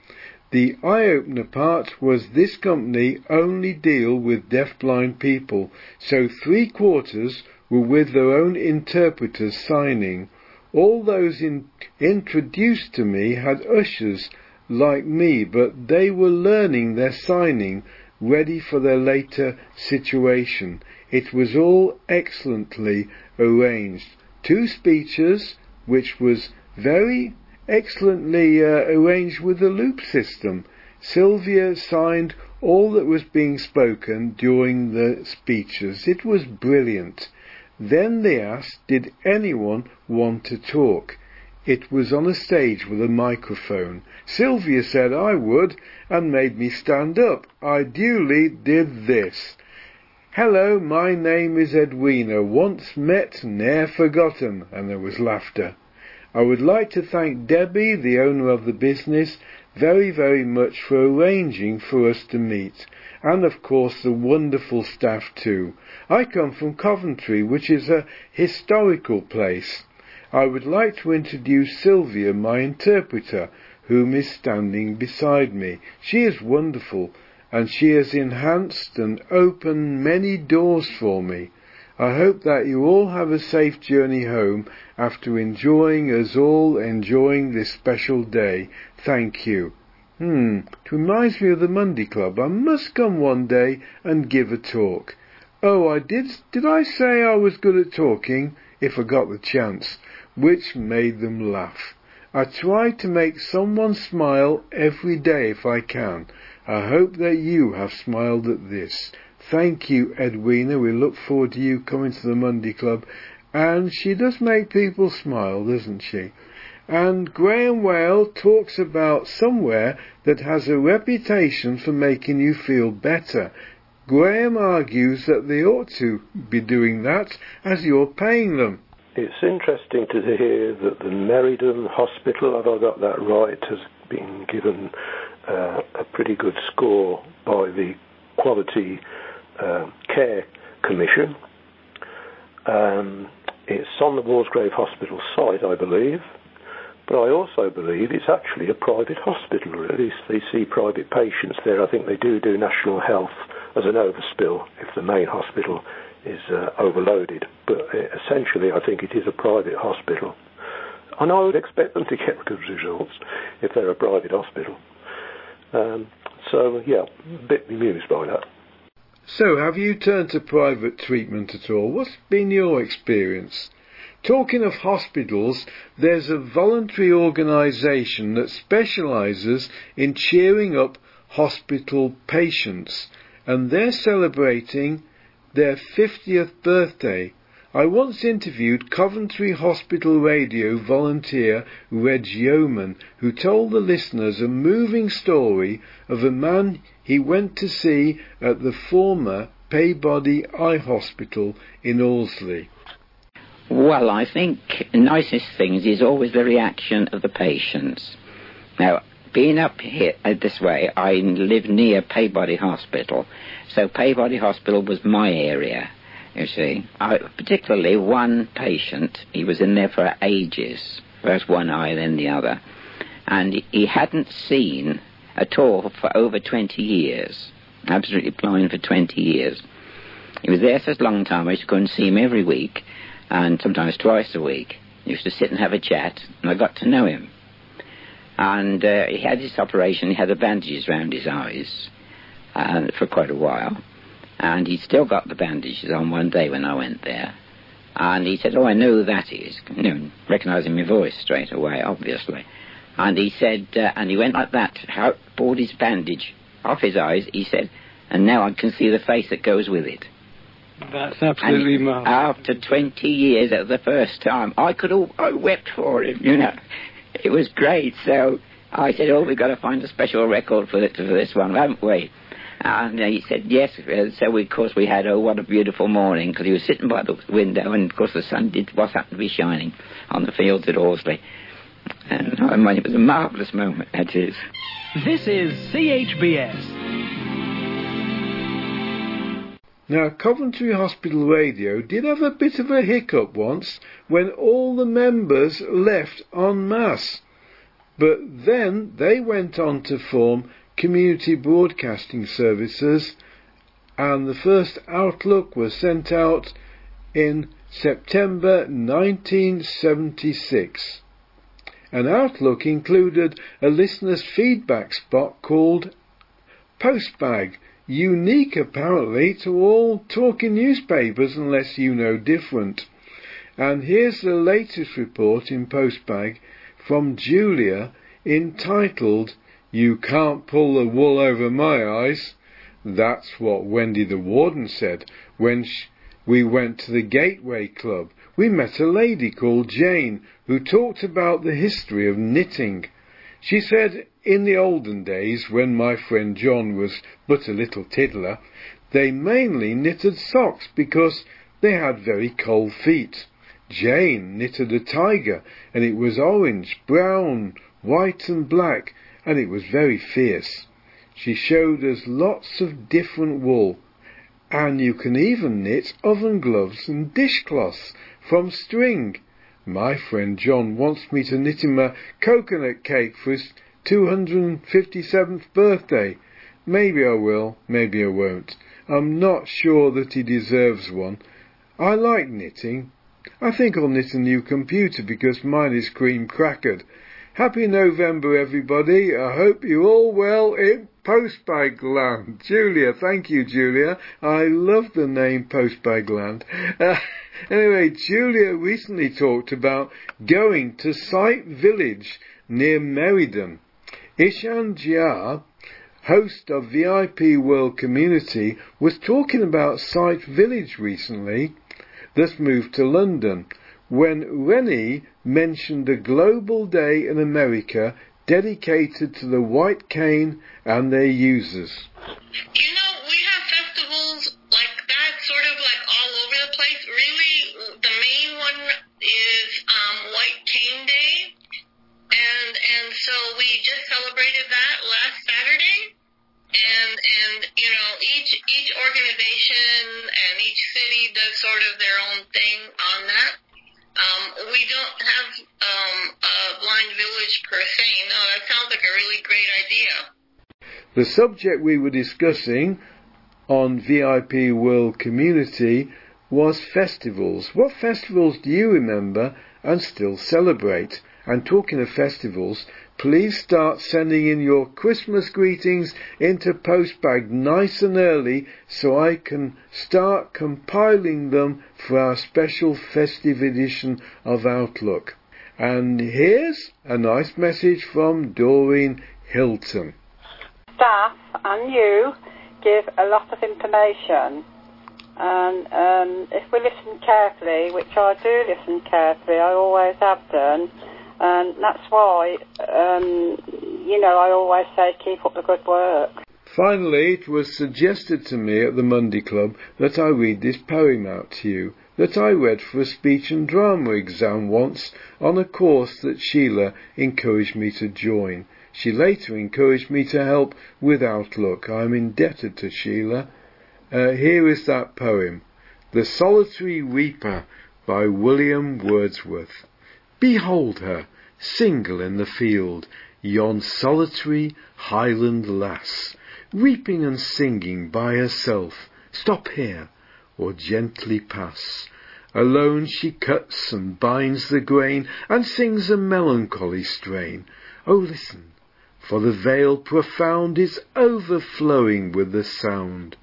The eye-opener part was this company only deal with deaf-blind people, so three quarters were with their own interpreters signing. All those in, introduced to me had Usher's like me, but they were learning their signing, ready for their later situation. It was all excellently arranged. Two speeches, which was very excellently uh, arranged with the loop system. Sylvia signed all that was being spoken during the speeches. It was brilliant. Then they asked, did anyone want to talk? It was on a stage with a microphone. Sylvia said I would and made me stand up. I duly did this. Hello, my name is Edwina, once met, ne'er forgotten, and there was laughter. I would like to thank Debbie, the owner of the business, very, very much for arranging for us to meet. And of course the wonderful staff too. I come from Coventry, which is a historical place. I would like to introduce Sylvia, my interpreter, whom is standing beside me. She is wonderful, and she has enhanced and opened many doors for me. I hope that you all have a safe journey home after enjoying us all enjoying this special day. Thank you. Hmm, it reminds me of the Monday Club. I must come one day and give a talk. Oh, I did, did I say I was good at talking? If I got the chance. Which made them laugh. I try to make someone smile every day if I can. I hope that you have smiled at this. Thank you, Edwina. We look forward to you coming to the Monday Club. And she does make people smile, doesn't she? And Graham Whale talks about somewhere that has a reputation for making you feel better. Graham argues that they ought to be doing that as you're paying them. It's interesting to hear that the Meriden Hospital, have I got that right, has been given uh, a pretty good score by the Quality uh, Care Commission. Um, it's on the Walsgrave Hospital site, I believe, but I also believe it's actually a private hospital. At least they see private patients there. I think they do do national health as an overspill if the main hospital is uh, overloaded. But uh, essentially, I think it is a private hospital. And I would expect them to get [LAUGHS] good results if they're a private hospital. Um, so, yeah, a bit bemused by that. So, have you turned to private treatment at all? What's been your experience? Talking of hospitals, there's a voluntary organisation that specialises in cheering up hospital patients, and they're celebrating their 50th birthday I once interviewed Coventry Hospital Radio volunteer Reg Yeoman, who told the listeners a moving story of a man he went to see at the former Peabody Eye Hospital in Allesley. Well, I think nicest things is always the reaction of the patients. Now, being up here uh, this way, I live near Peabody Hospital, so Peabody Hospital was my area you see. I, particularly one patient, he was in there for ages, first one eye, then the other, and he hadn't seen at all for over 20 years, absolutely blind for 20 years. He was there such a long time, I used to go and see him every week, and sometimes twice a week. He used to sit and have a chat, and I got to know him. And uh, he had this operation, he had the bandages around his eyes uh, for quite a while. And he still got the bandages on one day when I went there. And he said, Oh, I know who that is. You know, recognizing my voice straight away, obviously. And he said, uh, and he went like that, how, pulled his bandage off his eyes. He said, and now I can see the face that goes with it. That's absolutely and marvelous. After 20 years, at the first time, I could all, I wept for him, you know. It was great. So I said, oh, we've got to find a special record for this one, haven't we? Ah, and he said, yes. Uh, so, we, of course, we had, oh, what a beautiful morning, because he was sitting by the window, and, of course, the sun did, was happened to be shining on the fields at Horsley. And I mean, it was a marvellous moment, that is. This is CHBS. Now, Coventry Hospital Radio did have a bit of a hiccup once when all the members left en masse. But then they went on to form community broadcasting services, and the first Outlook was sent out in September 1976. An Outlook included a listener's feedback spot called Postbag, unique apparently to all talking newspapers unless you know different. And here's the latest report in Postbag from Julia entitled You Can't Pull the Wool Over My Eyes. That's what Wendy the Warden said when we went to the Gateway Club. We met a lady called Jane who talked about the history of knitting. She said in the olden days, when my friend John was but a little tiddler, they mainly knitted socks because they had very cold feet. Jane knitted a tiger, and it was orange, brown, white, and black, and it was very fierce. She showed us lots of different wool, and you can even knit oven gloves and dishcloths from string. My friend John wants me to knit him a coconut cake for his 257th birthday. Maybe I will, maybe I won't. I'm not sure that he deserves one. I like knitting, I think I'll knit a new computer because mine is cream crackered. Happy November, everybody. I hope you're all well in Postbag Land. Julia, thank you, Julia. I love the name Postbag Land. Uh, [LAUGHS] anyway, Julia recently talked about going to Sight Village near Meriden. Ishan Jia, host of VIP World Community, was talking about Sight Village recently thus moved to London, when Rennie mentioned a global day in America dedicated to the white cane and their users. You know, we have festivals like that, sort of like all over the place. Really, the main one is um, White Cane Day, and and so we just celebrated that last Saturday and and you know each each organization and each city does sort of their own thing on that. Um, we don't have um, a blind village per se. No, that sounds like a really great idea. The subject we were discussing on VIP World Community was festivals. What festivals do you remember and still celebrate? And talking of festivals, please start sending in your Christmas greetings into postbag nice and early so I can start compiling them for our special festive edition of Outlook. And here's a nice message from Doreen Hilton. Staff and you give a lot of information and um, if we listen carefully, which I do listen carefully, I always have done, and that's why, um, you know, I always say keep up the good work. Finally, it was suggested to me at the Monday Club that I read this poem out to you that I read for a speech and drama exam once on a course that Sheila encouraged me to join. She later encouraged me to help with Outlook. I am indebted to Sheila. Uh, here is that poem. The The Solitary Reaper by William Wordsworth. Behold her, single in the field, yon solitary Highland lass, reaping and singing by herself. Stop here, or gently pass. Alone she cuts and binds the grain, and sings a melancholy strain. Oh, listen, for the vale profound is overflowing with the sound.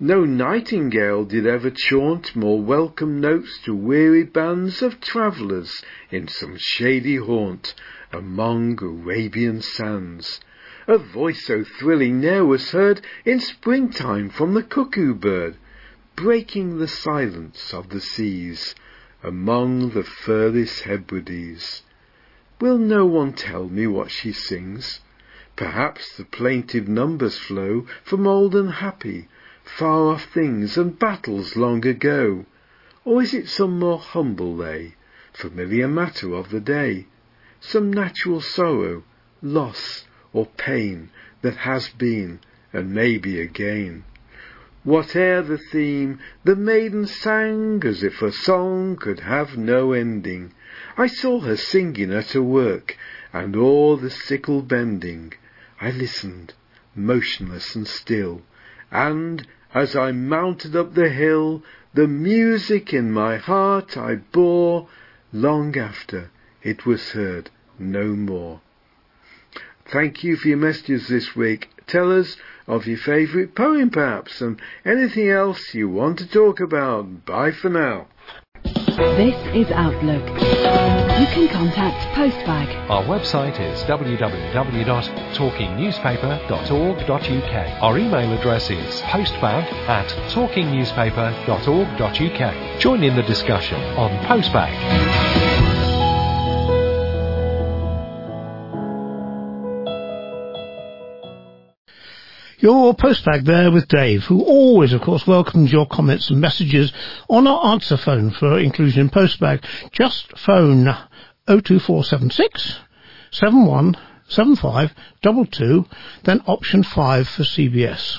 No nightingale did ever chaunt more welcome notes to weary bands of travellers in some shady haunt among Arabian sands. A voice so thrilling ne'er was heard in springtime from the cuckoo bird, breaking the silence of the seas among the furthest Hebrides. Will no one tell me what she sings? Perhaps the plaintive numbers flow from old and happy, far off things and battles long ago? Or is it some more humble lay, familiar matter of the day? Some natural sorrow, loss, or pain that has been and may be again? Whate'er the theme, the maiden sang as if her song could have no ending. I saw her singing at her work, and o'er the sickle bending. I listened, motionless and still, and as I mounted up the hill, the music in my heart I bore, long after it was heard no more. Thank you for your messages this week. Tell us of your favourite poem perhaps, and anything else you want to talk about. Bye for now. This is Outlook. You can contact Postbag. Our website is www.talkingnewspaper.org.uk. Our email address is postbag at talkingnewspaper.org.uk. Join in the discussion on Postbag. Your postbag there with Dave, who always, of course, welcomes your comments and messages on our answer phone for inclusion in postbag. Just phone 02476 717522, then option 5 for CBS.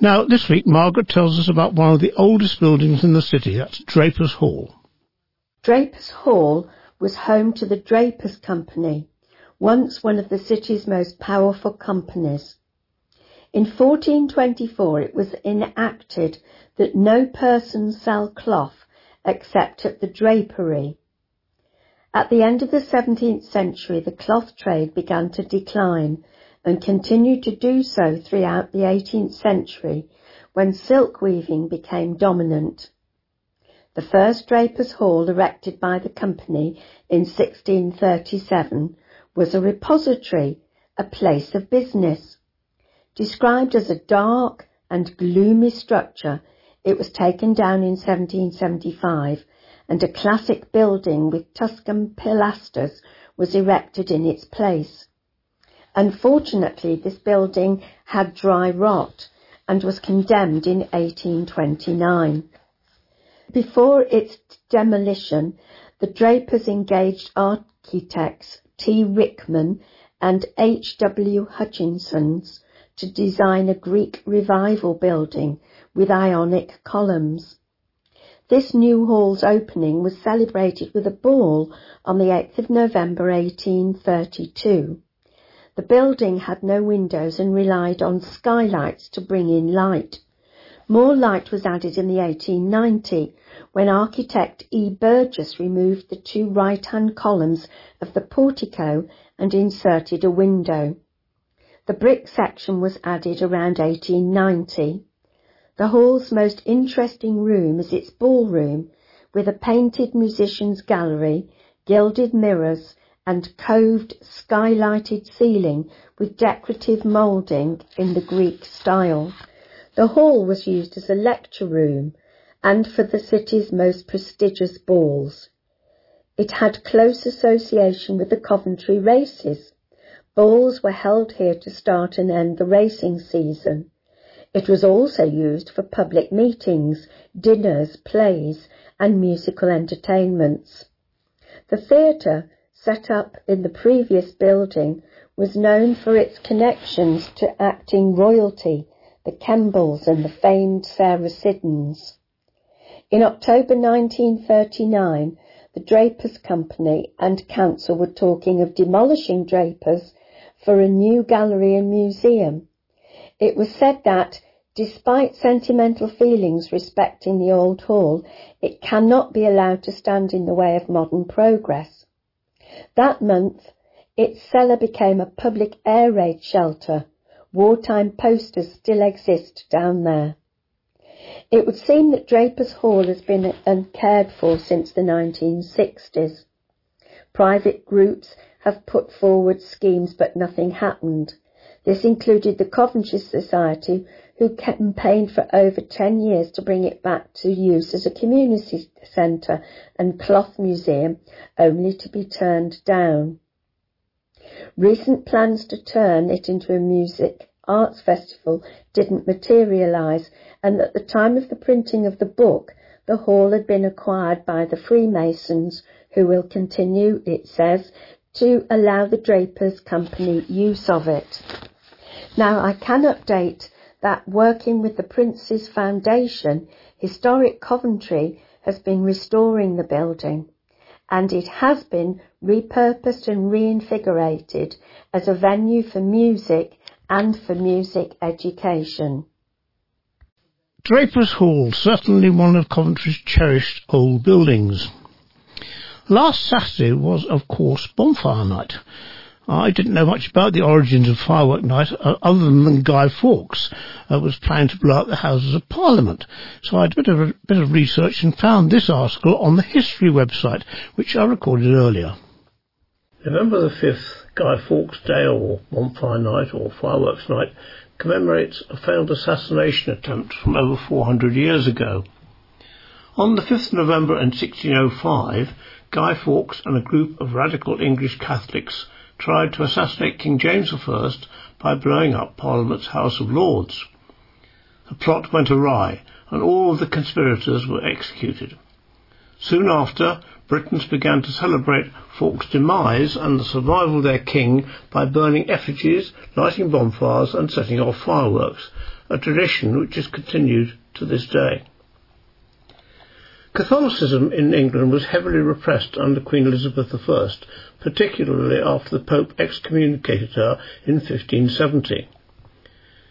Now, this week, Margaret tells us about one of the oldest buildings in the city. That's Drapers Hall. Drapers Hall was home to the Drapers Company, once one of the city's most powerful companies. In 1424 it was enacted that no person sell cloth except at the drapery. At the end of the 17th century the cloth trade began to decline and continued to do so throughout the 18th century when silk weaving became dominant. The first Drapers' Hall erected by the company in 1637 was a repository, a place of business. Described as a dark and gloomy structure, it was taken down in 1775 and a classic building with Tuscan pilasters was erected in its place. Unfortunately, this building had dry rot and was condemned in 1829. Before its demolition, the Drapers engaged architects T. Rickman and H. W. Hutchinsons to design a Greek revival building with ionic columns. This new hall's opening was celebrated with a ball on the 8th of November 1832. The building had no windows and relied on skylights to bring in light. More light was added in the 1890 when architect E. Burgess removed the two right-hand columns of the portico and inserted a window. The brick section was added around 1890. The hall's most interesting room is its ballroom, with a painted musician's gallery, gilded mirrors, and coved skylighted ceiling with decorative moulding in the Greek style. The hall was used as a lecture room and for the city's most prestigious balls. It had close association with the Coventry races, Balls were held here to start and end the racing season. It was also used for public meetings, dinners, plays, and musical entertainments. The theatre, set up in the previous building, was known for its connections to acting royalty, the Kembles and the famed Sarah Siddons. In October 1939, the Drapers Company and Council were talking of demolishing Drapers for a new gallery and museum. It was said that, despite sentimental feelings respecting the old hall, it cannot be allowed to stand in the way of modern progress. That month, its cellar became a public air raid shelter. Wartime posters still exist down there. It would seem that Draper's Hall has been uncared for since the 1960s. Private groups have put forward schemes but nothing happened. This included the Coventry Society who campaigned for over 10 years to bring it back to use as a community centre and cloth museum only to be turned down. Recent plans to turn it into a music arts festival didn't materialise and at the time of the printing of the book, the hall had been acquired by the Freemasons, who will continue, it says, to allow the Drapers Company use of it. Now, I can update that working with the Prince's Foundation, Historic Coventry has been restoring the building and it has been repurposed and reinvigorated as a venue for music and for music education. Draper's Hall, certainly one of Coventry's cherished old buildings. Last Saturday was, of course, Bonfire Night. I didn't know much about the origins of Firework Night uh, other than Guy Fawkes uh, was planning to blow up the Houses of Parliament. So I did a bit, of, a bit of research and found this article on the History website, which I recorded earlier. November the 5th, Guy Fawkes Day or Bonfire Night or Fireworks Night commemorates a failed assassination attempt from over 400 years ago. On the 5th of November in 1605, Guy Fawkes and a group of radical English Catholics tried to assassinate King James I by blowing up Parliament's House of Lords. The plot went awry and all of the conspirators were executed. Soon after, Britons began to celebrate Fawkes' demise and the survival of their king by burning effigies, lighting bonfires and setting off fireworks, a tradition which has continued to this day. Catholicism in England was heavily repressed under Queen Elizabeth I, particularly after the Pope excommunicated her in 1570.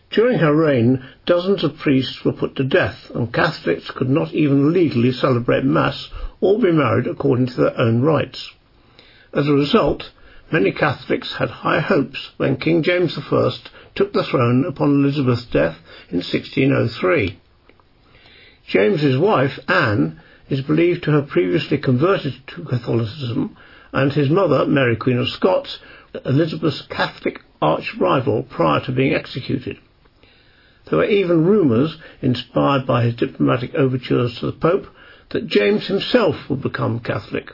During her reign, dozens of priests were put to death, and Catholics could not even legally celebrate Mass or be married according to their own rites. As a result, many Catholics had high hopes when King James I took the throne upon Elizabeth's death in 1603. James's wife, Anne, is believed to have previously converted to Catholicism, and his mother, Mary Queen of Scots, Elizabeth's Catholic arch rival prior to being executed. There were even rumours, inspired by his diplomatic overtures to the Pope, that James himself would become Catholic.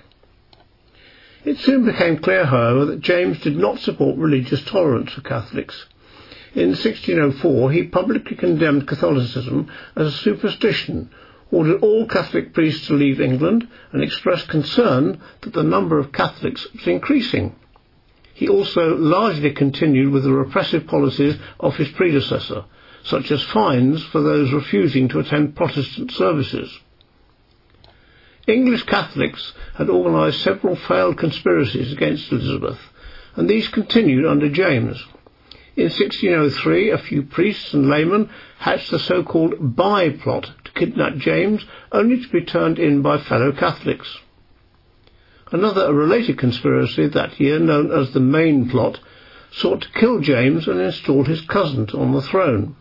It soon became clear, however, that James did not support religious tolerance for Catholics. In 1604 he publicly condemned Catholicism as a superstition, ordered all Catholic priests to leave England, and expressed concern that the number of Catholics was increasing. He also largely continued with the repressive policies of his predecessor, such as fines for those refusing to attend Protestant services. English Catholics had organised several failed conspiracies against Elizabeth, and these continued under James. In 1603, a few priests and laymen hatched the so-called Bye plot to kidnap James, only to be turned in by fellow Catholics. Another related conspiracy that year, known as the Main Plot, sought to kill James and install his cousin on the throne.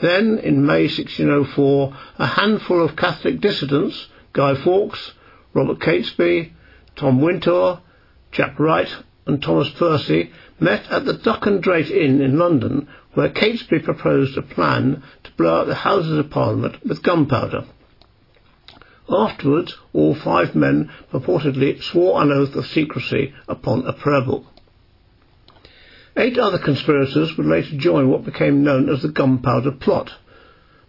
Then, in May 1604, a handful of Catholic dissidents Guy Fawkes, Robert Catesby, Tom Wintour, Jack Wright, and Thomas Percy met at the Duck and Drake Inn in London, where Catesby proposed a plan to blow up the Houses of Parliament with gunpowder. Afterwards, all five men purportedly swore an oath of secrecy upon a prayer book. Eight other conspirators would later join what became known as the Gunpowder Plot.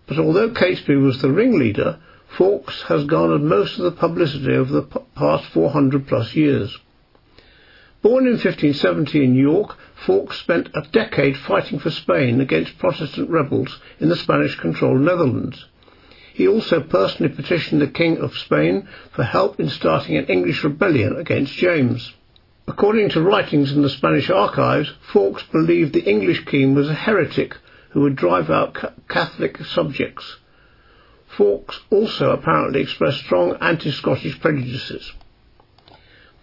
But although Catesby was the ringleader, Fawkes has garnered most of the publicity over the past 400 plus years. Born in 1570 in York, Fawkes spent a decade fighting for Spain against Protestant rebels in the Spanish-controlled Netherlands. He also personally petitioned the King of Spain for help in starting an English rebellion against James. According to writings in the Spanish archives, Fawkes believed the English king was a heretic who would drive out Catholic subjects. Fawkes also apparently expressed strong anti-Scottish prejudices.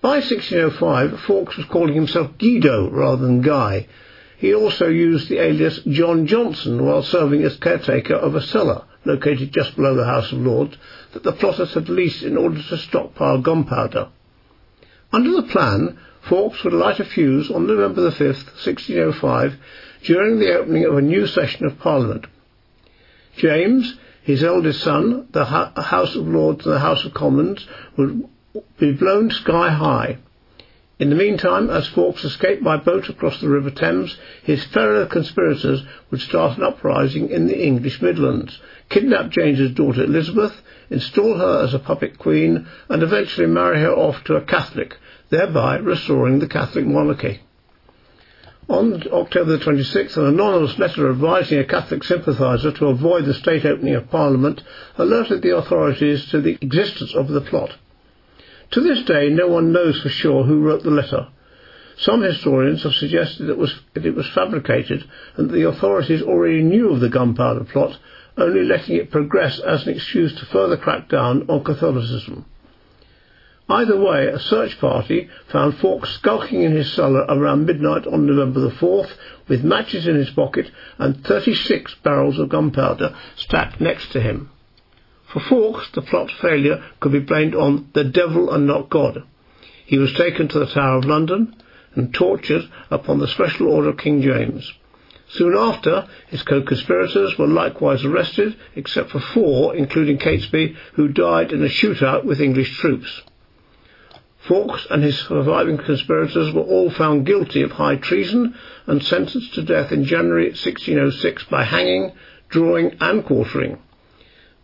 By 1605, Fawkes was calling himself Guido rather than Guy. He also used the alias John Johnson while serving as caretaker of a cellar located just below the House of Lords that the plotters had leased in order to stockpile gunpowder. Under the plan, Fawkes would light a fuse on November the 5th, 1605, during the opening of a new session of Parliament. James, his eldest son, the House of Lords and the House of Commons, would be blown sky high. In the meantime, as Fawkes escaped by boat across the River Thames, his fellow conspirators would start an uprising in the English Midlands, kidnap James's daughter Elizabeth, install her as a puppet queen, and eventually marry her off to a Catholic, thereby restoring the Catholic monarchy. On October the 26th, an anonymous letter advising a Catholic sympathiser to avoid the state opening of Parliament alerted the authorities to the existence of the plot. To this day, no one knows for sure who wrote the letter. Some historians have suggested that it was, that it was fabricated and that the authorities already knew of the gunpowder plot, only letting it progress as an excuse to further crack down on Catholicism. Either way, a search party found Fawkes skulking in his cellar around midnight on November the 4th with matches in his pocket and 36 barrels of gunpowder stacked next to him. Fawkes, the plot's failure could be blamed on the devil and not God. He was taken to the Tower of London and tortured upon the special order of King James. Soon after, his co-conspirators were likewise arrested, except for four, including Catesby, who died in a shootout with English troops. Fawkes and his surviving conspirators were all found guilty of high treason and sentenced to death in January 1606 by hanging, drawing and quartering.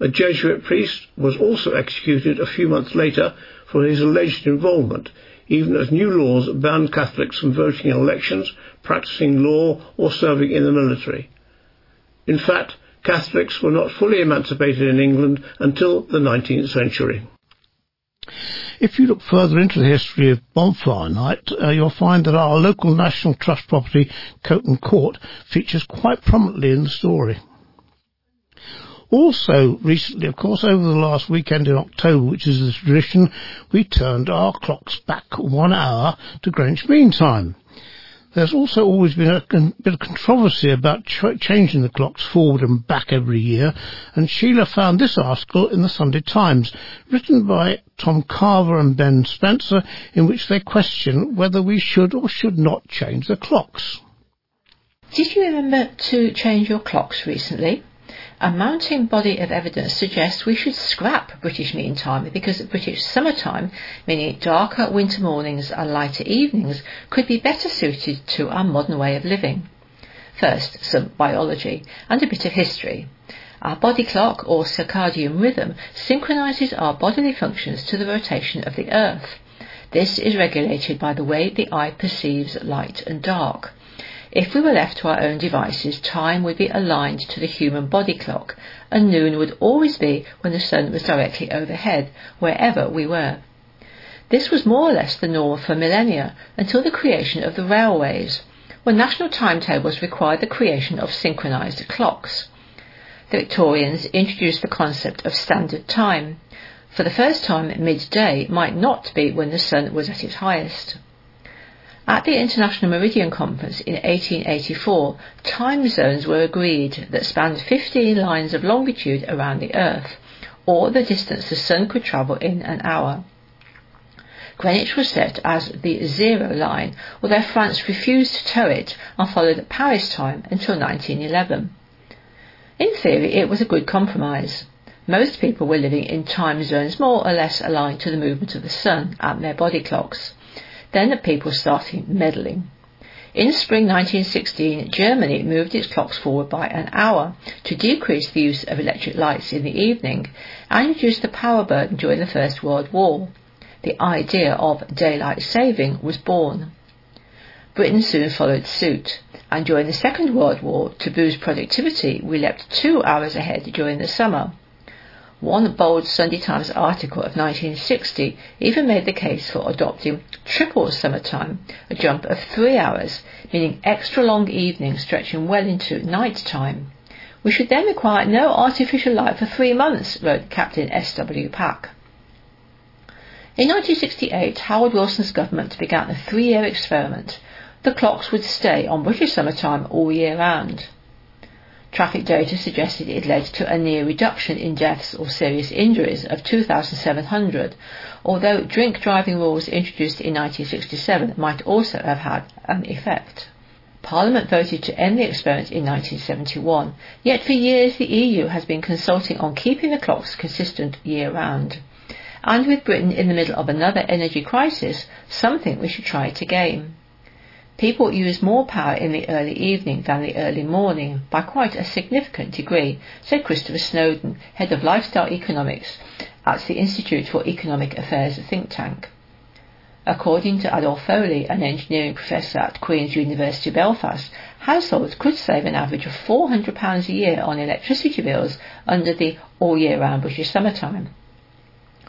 A Jesuit priest was also executed a few months later for his alleged involvement, even as new laws banned Catholics from voting in elections, practicing law, or serving in the military. In fact, Catholics were not fully emancipated in England until the 19th century. If you look further into the history of Bonfire Night, uh, you'll find that our local National Trust property, Coughton Court, features quite prominently in the story. Also, recently, of course, over the last weekend in October, which is the tradition, we turned our clocks back one hour to Greenwich Mean Time. There's also always been a bit of controversy about ch- changing the clocks forward and back every year, and Sheila found this article in the Sunday Times, written by Tom Carver and Ben Spencer, in which they question whether we should or should not change the clocks. Did you remember to change your clocks recently? A mounting body of evidence suggests we should scrap British mean time because British summertime, meaning darker winter mornings and lighter evenings, could be better suited to our modern way of living. First, some biology and a bit of history. Our body clock or circadian rhythm synchronizes our bodily functions to the rotation of the earth. This is regulated by the way the eye perceives light and dark. If we were left to our own devices, time would be aligned to the human body clock, and noon would always be when the sun was directly overhead, wherever we were. This was more or less the norm for millennia until the creation of the railways, when national timetables required the creation of synchronized clocks. The Victorians introduced the concept of standard time. For the first time, midday might not be when the sun was at its highest. At the International Meridian Conference in 1884, time zones were agreed that spanned 15 lines of longitude around the Earth, or the distance the Sun could travel in an hour. Greenwich was set as the zero line, although France refused to tow it and followed Paris time until 1911. In theory, it was a good compromise. Most people were living in time zones more or less aligned to the movement of the sun and their body clocks. Then the people started meddling. In spring 1916, Germany moved its clocks forward by an hour to decrease the use of electric lights in the evening and reduce the power burden during the First World War. The idea of daylight saving was born. Britain soon followed suit, and during the Second World War, to boost productivity, we leapt two hours ahead during the summer. One bold Sunday Times article of 1960 even made the case for adopting triple summertime, a jump of three hours, meaning extra long evenings stretching well into night time. We should then require no artificial light for three months, wrote Captain S.W. Pack. In 1968, Harold Wilson's government began a three-year experiment. The clocks would stay on British summertime all year round. Traffic data suggested it led to a near reduction in deaths or serious injuries of 2,700, although drink driving rules introduced in 1967 might also have had an effect. Parliament voted to end the experiment in 1971, yet for years the EU has been consulting on keeping the clocks consistent year round. And with Britain in the middle of another energy crisis, something we should try it again. People use more power in the early evening than the early morning by quite a significant degree, said Christopher Snowden, head of lifestyle economics at the Institute for Economic Affairs think tank. According to Adolphe Foley, an engineering professor at Queen's University Belfast, households could save an average of £400 a year on electricity bills under the all year round British summertime.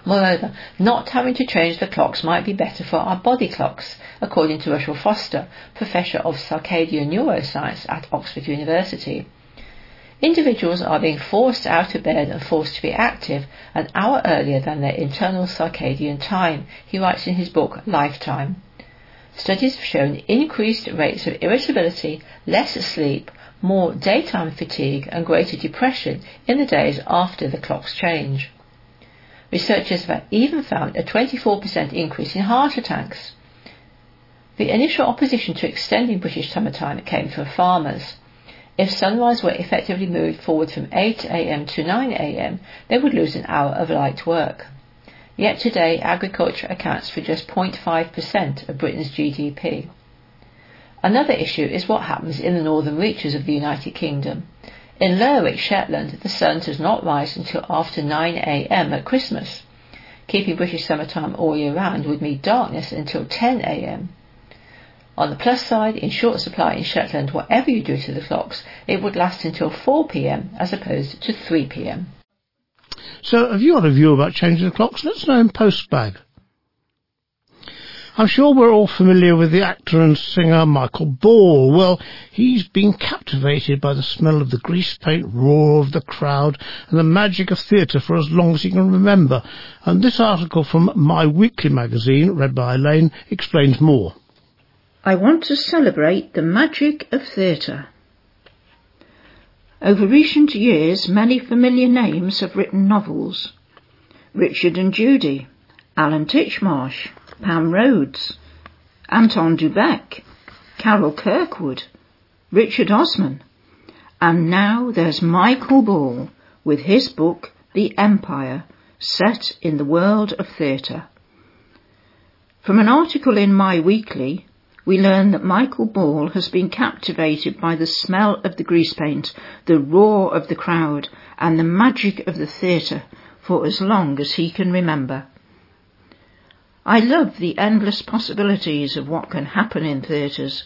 Moreover, not having to change the clocks might be better for our body clocks, according to Russell Foster, Professor of Circadian Neuroscience at Oxford University. Individuals are being forced out of bed and forced to be active an hour earlier than their internal circadian time, he writes in his book Lifetime. Studies have shown increased rates of irritability, less sleep, more daytime fatigue, and greater depression in the days after the clocks change. Researchers have even found a 24% increase in heart attacks. The initial opposition to extending British summertime came from farmers. If sunrise were effectively moved forward from 8am to 9am, they would lose an hour of light work. Yet today, agriculture accounts for just 0.5% of Britain's GDP. Another issue is what happens in the northern reaches of the United Kingdom. In Lerwick, Shetland, the sun does not rise until after 9am at Christmas. Keeping British summertime all year round would mean darkness until 10am. On the plus side, in short supply in Shetland, whatever you do to the clocks, it would last until 4pm as opposed to 3pm. So, have you got a view about changing the clocks? Let's know in postbag. I'm sure we're all familiar with the actor and singer Michael Ball. Well, he's been captivated by the smell of the grease paint, roar of the crowd, and the magic of theatre for as long as he can remember. And this article from My Weekly magazine, read by Elaine, explains more. I want to celebrate the magic of theatre. Over recent years, many familiar names have written novels. Richard and Judy, Alan Titchmarsh, Pam Rhodes, Anton du Beke, Carol Kirkwood, Richard Osman, and now there's Michael Ball with his book The Empire, set in the world of theatre. From an article in My Weekly, we learn that Michael Ball has been captivated by the smell of the grease paint, the roar of the crowd, and the magic of the theatre for as long as he can remember. I love the endless possibilities of what can happen in theatres.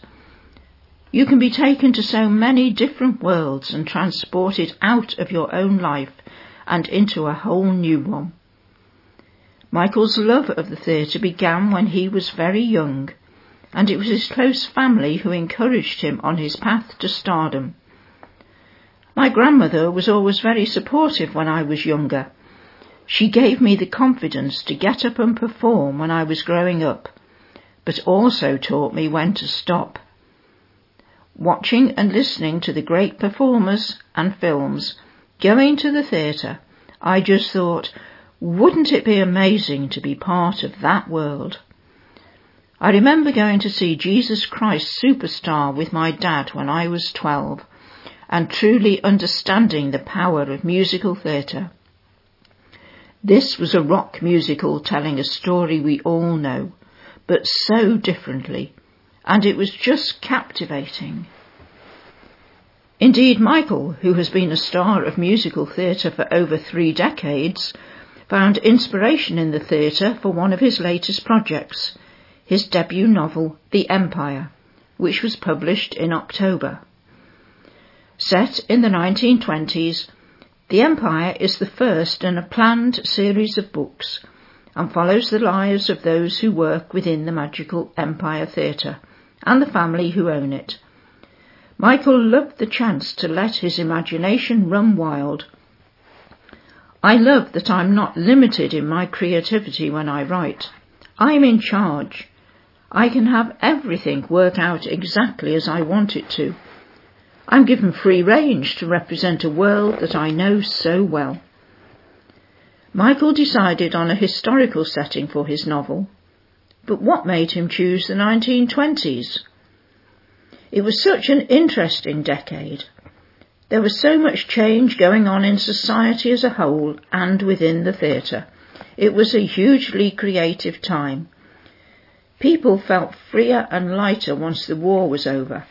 You can be taken to so many different worlds and transported out of your own life and into a whole new one. Michael's love of the theatre began when he was very young, and it was his close family who encouraged him on his path to stardom. My grandmother was always very supportive when I was younger, she gave me the confidence to get up and perform when I was growing up, but also taught me when to stop. Watching and listening to the great performers and films, going to the theatre, I just thought, wouldn't it be amazing to be part of that world? I remember going to see Jesus Christ Superstar with my dad when I was 12 and truly understanding the power of musical theatre. This was a rock musical telling a story we all know, but so differently, and it was just captivating. Indeed, Michael, who has been a star of musical theatre for over three decades, found inspiration in the theatre for one of his latest projects, his debut novel, The Empire, which was published in October. Set in the 1920s, The Empire is the first in a planned series of books and follows the lives of those who work within the magical Empire Theatre and the family who own it. Michael loved the chance to let his imagination run wild. I love that I'm not limited in my creativity when I write. I'm in charge. I can have everything work out exactly as I want it to. I'm given free range to represent a world that I know so well. Michael decided on a historical setting for his novel, but what made him choose the 1920s? It was such an interesting decade. There was so much change going on in society as a whole and within the theatre. It was a hugely creative time. People felt freer and lighter once the war was over,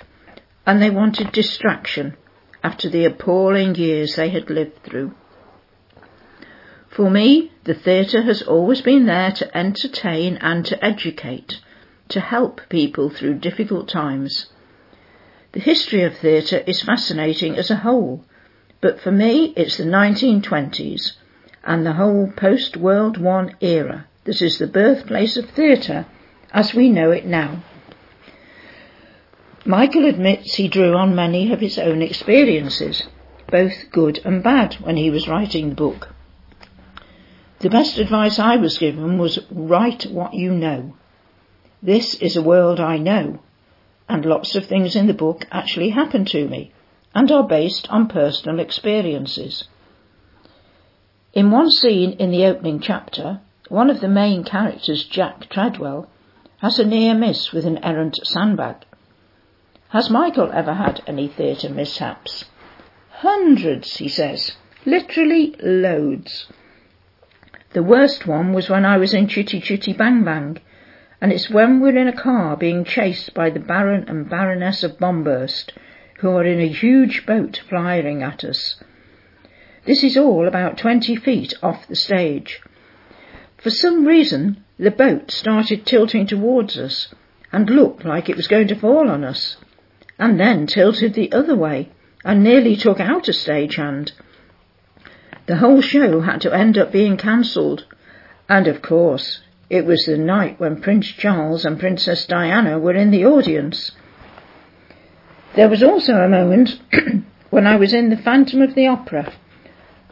and they wanted distraction after the appalling years they had lived through. For me, the theatre has always been there to entertain and to educate, to help people through difficult times. The history of theatre is fascinating as a whole, but for me it's the 1920s and the whole post World War era that is the birthplace of theatre as we know it now. Michael admits he drew on many of his own experiences, both good and bad, when he was writing the book. The best advice I was given was write what you know. This is a world I know, and lots of things in the book actually happen to me and are based on personal experiences. In one scene in the opening chapter, one of the main characters, Jack Treadwell, has a near miss with an errant sandbag. Has Michael ever had any theatre mishaps? Hundreds, he says. Literally loads. The worst one was when I was in Chitty Chitty Bang Bang, and it's when we're in a car being chased by the Baron and Baroness of Bomburst, who are in a huge boat flying at us. This is all about 20 feet off the stage. For some reason, the boat started tilting towards us and looked like it was going to fall on us, and then tilted the other way and nearly took out a stagehand. The whole show had to end up being cancelled. And of course, it was the night when Prince Charles and Princess Diana were in the audience. There was also a moment [CLEARS THROAT] when I was in the Phantom of the Opera,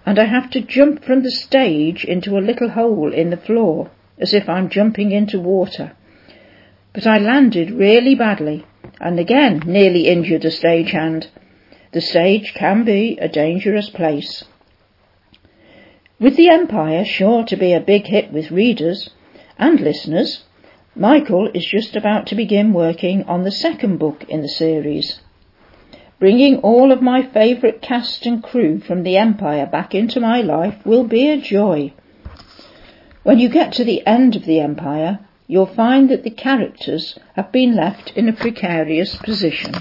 and I have to jump from the stage into a little hole in the floor, as if I'm jumping into water. But I landed really badly, and again nearly injured a stagehand. The stage can be a dangerous place. With The Empire sure to be a big hit with readers and listeners, Michael is just about to begin working on the second book in the series. Bringing all of my favourite cast and crew from The Empire back into my life will be a joy. When you get to the end of The Empire, you'll find that the characters have been left in a precarious position.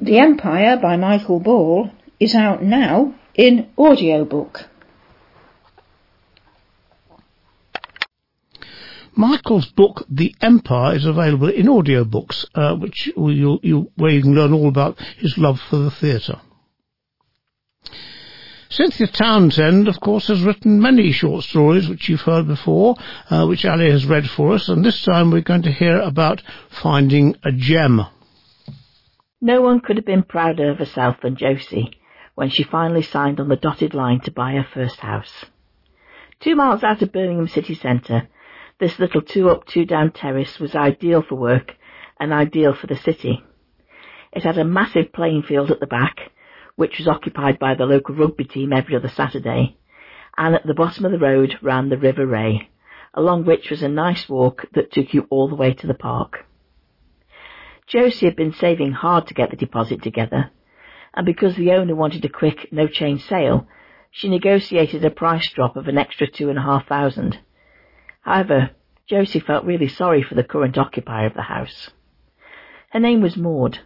The Empire by Michael Ball is out now in audiobook. Michael's book, The Empire, is available in audiobooks, uh, which you, you, where you can learn all about his love for the theatre. Cynthia Townsend, of course, has written many short stories, which you've heard before, uh, which Ali has read for us, and this time we're going to hear about finding a gem. No one could have been prouder of herself than Josie when she finally signed on the dotted line to buy her first house. Two miles out of Birmingham city centre, this little two-up, two-down terrace was ideal for work and ideal for the city. It had a massive playing field at the back, which was occupied by the local rugby team every other Saturday, and at the bottom of the road ran the River Rea, along which was a nice walk that took you all the way to the park. Josie had been saving hard to get the deposit together, and because the owner wanted a quick, no-change sale, she negotiated a price drop of an extra two and a half thousand. However, Josie felt really sorry for the current occupier of the house. Her name was Maud.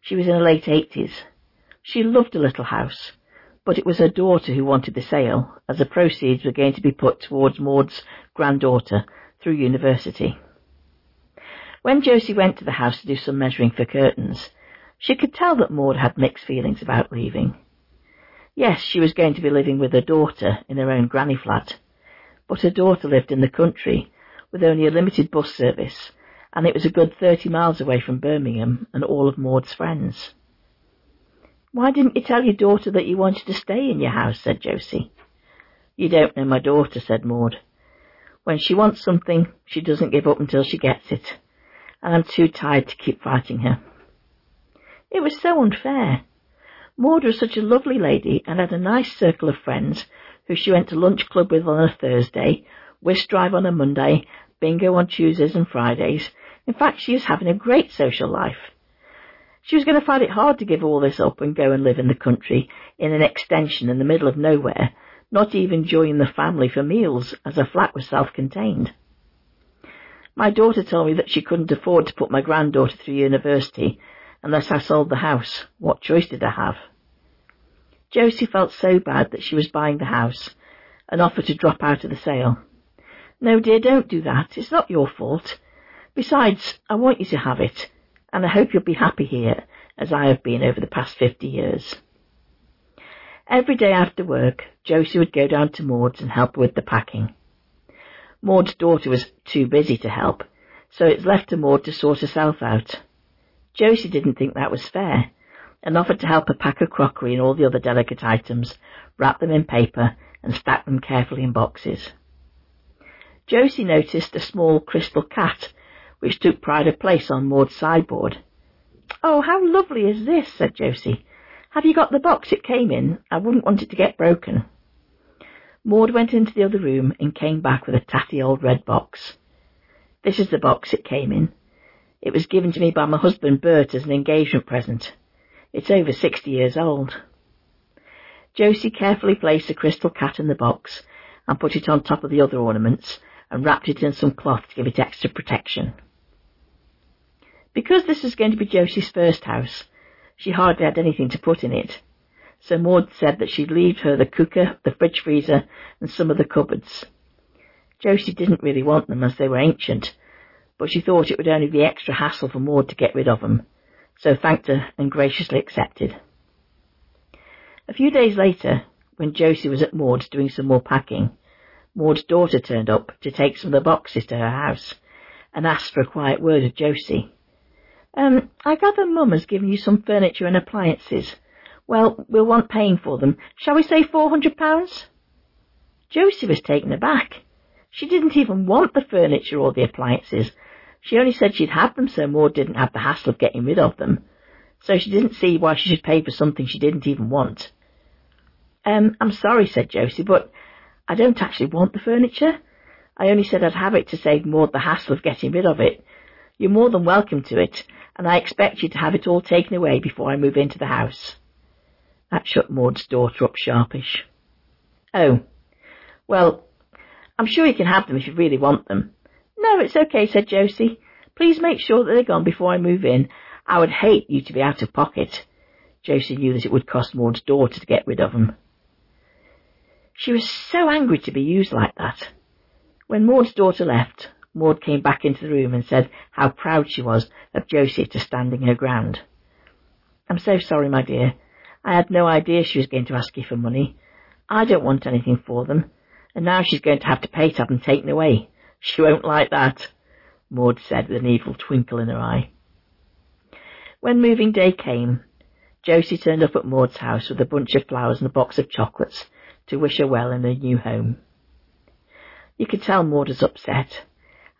She was in her late eighties. She loved the little house, but it was her daughter who wanted the sale, as the proceeds were going to be put towards Maud's granddaughter through university. When Josie went to the house to do some measuring for curtains, she could tell that Maud had mixed feelings about leaving. Yes, she was going to be living with her daughter in her own granny flat, but her daughter lived in the country with only a limited bus service, and it was a good thirty miles away from Birmingham and all of Maud's friends. Why didn't you tell your daughter that you wanted to stay in your house? said Josie. You don't know my daughter, said Maud. When she wants something, she doesn't give up until she gets it, and I'm too tired to keep fighting her. It was so unfair. Maud was such a lovely lady and had a nice circle of friends who she went to lunch club with on a Thursday, whist drive on a Monday, bingo on Tuesdays and Fridays. In fact, she was having a great social life. She was going to find it hard to give all this up and go and live in the country in an extension in the middle of nowhere, not even join the family for meals as her flat was self-contained. My daughter told me that she couldn't afford to put my granddaughter through university unless I sold the house. What choice did I have? Josie felt so bad that she was buying the house and offered to drop out of the sale. No, dear, don't do that. It's not your fault. Besides, I want you to have it, and I hope you'll be happy here, as I have been over the past fifty years. Every day after work, Josie would go down to Maud's and help with the packing. Maud's daughter was too busy to help, so it's left to Maud to sort herself out. Josie didn't think that was fair, and offered to help her pack her crockery and all the other delicate items, wrap them in paper, and stack them carefully in boxes. Josie noticed a small crystal cat, which took pride of place on Maud's sideboard. Oh, how lovely is this? said Josie. Have you got the box it came in? I wouldn't want it to get broken. Maud went into the other room and came back with a tatty old red box. This is the box it came in. It was given to me by my husband Bert as an engagement present. It's over sixty years old. Josie carefully placed the crystal cat in the box and put it on top of the other ornaments and wrapped it in some cloth to give it extra protection. Because this was going to be Josie's first house, she hardly had anything to put in it. So Maud said that she'd leave her the cooker, the fridge freezer, and some of the cupboards. Josie didn't really want them as they were ancient, but she thought it would only be extra hassle for Maud to get rid of them, so thanked her and graciously accepted. A few days later, when Josie was at Maud's doing some more packing, Maud's daughter turned up to take some of the boxes to her house and asked for a quiet word of Josie. Um, I gather Mum has given you some furniture and appliances. Well, we'll want paying for them. Shall we say four hundred pounds? Josie was taken aback. She didn't even want the furniture or the appliances. She only said she'd have them so Maud didn't have the hassle of getting rid of them. So she didn't see why she should pay for something she didn't even want. Um, I'm sorry, said Josie, but I don't actually want the furniture. I only said I'd have it to save Maud the hassle of getting rid of it. You're more than welcome to it, and I expect you to have it all taken away before I move into the house. That shut Maud's daughter up sharpish. Oh, well, I'm sure you can have them if you really want them. No, it's okay, said Josie. Please make sure that they're gone before I move in. I would hate you to be out of pocket. Josie knew that it would cost Maud's daughter to get rid of them. She was so angry to be used like that. When Maud's daughter left, Maud came back into the room and said how proud she was of Josie to standing her ground. I'm so sorry, my dear. I had no idea she was going to ask you for money. I don't want anything for them, and now she's going to have to pay to have them taken away. She won't like that, Maud said with an evil twinkle in her eye. When moving day came, Josie turned up at Maud's house with a bunch of flowers and a box of chocolates to wish her well in her new home. You could tell Maud was upset,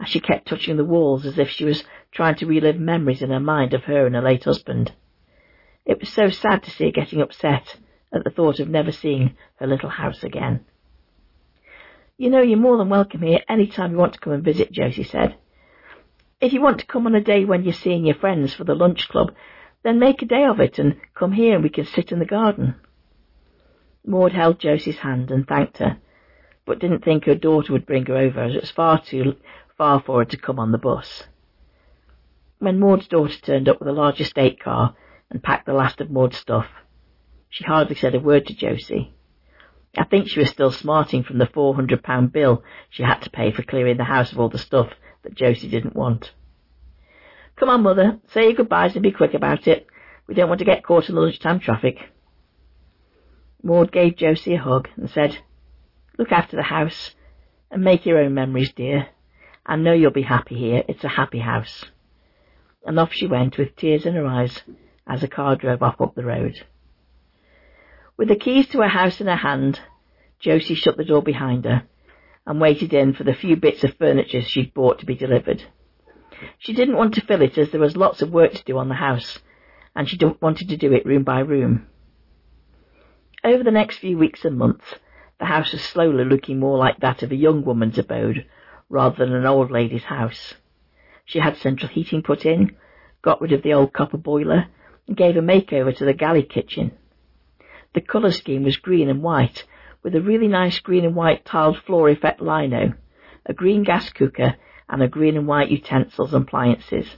as she kept touching the walls as if she was trying to relive memories in her mind of her and her late husband. It was so sad to see her getting upset at the thought of never seeing her little house again. You know you're more than welcome here any time you want to come and visit, Josie said. If you want to come on a day when you're seeing your friends for the lunch club, then make a day of it and come here and we can sit in the garden. Maud held Josie's hand and thanked her, but didn't think her daughter would bring her over as it was far too far for her to come on the bus. When Maud's daughter turned up with a large estate car and packed the last of Maud's stuff, she hardly said a word to Josie. I think she was still smarting from the four hundred pound bill she had to pay for clearing the house of all the stuff that Josie didn't want. Come on, Mother, say your goodbyes and be quick about it. We don't want to get caught in the lunchtime traffic. Maud gave Josie a hug and said, Look after the house and make your own memories, dear. I know you'll be happy here. It's a happy house. And off she went with tears in her eyes as the car drove off up the road. With the keys to her house in her hand, Josie shut the door behind her and waited in for the few bits of furniture she'd bought to be delivered. She didn't want to fill it as there was lots of work to do on the house, and she wanted to do it room by room. Over the next few weeks and months, the house was slowly looking more like that of a young woman's abode rather than an old lady's house. She had central heating put in, got rid of the old copper boiler, and gave a makeover to the galley kitchen. The colour scheme was green and white, with a really nice green and white tiled floor effect lino, a green gas cooker, and a green and white utensils and appliances.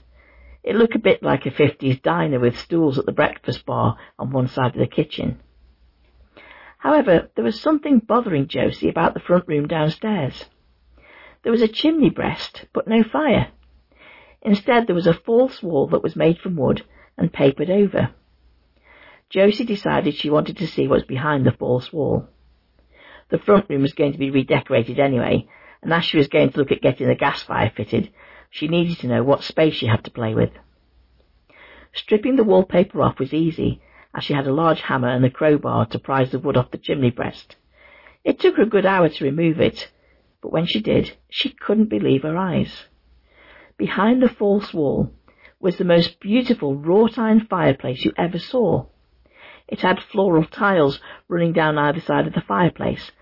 It looked a bit like a 50s diner with stools at the breakfast bar on one side of the kitchen. However, there was something bothering Josie about the front room downstairs. There was a chimney breast, but no fire. Instead, there was a false wall that was made from wood and papered over. Josie decided she wanted to see what was behind the false wall. The front room was going to be redecorated anyway, and as she was going to look at getting the gas fire fitted, she needed to know what space she had to play with. Stripping the wallpaper off was easy, as she had a large hammer and a crowbar to prise the wood off the chimney breast. It took her a good hour to remove it, but when she did, she couldn't believe her eyes. Behind the false wall was the most beautiful wrought iron fireplace you ever saw. It had floral tiles running down either side of the fireplace,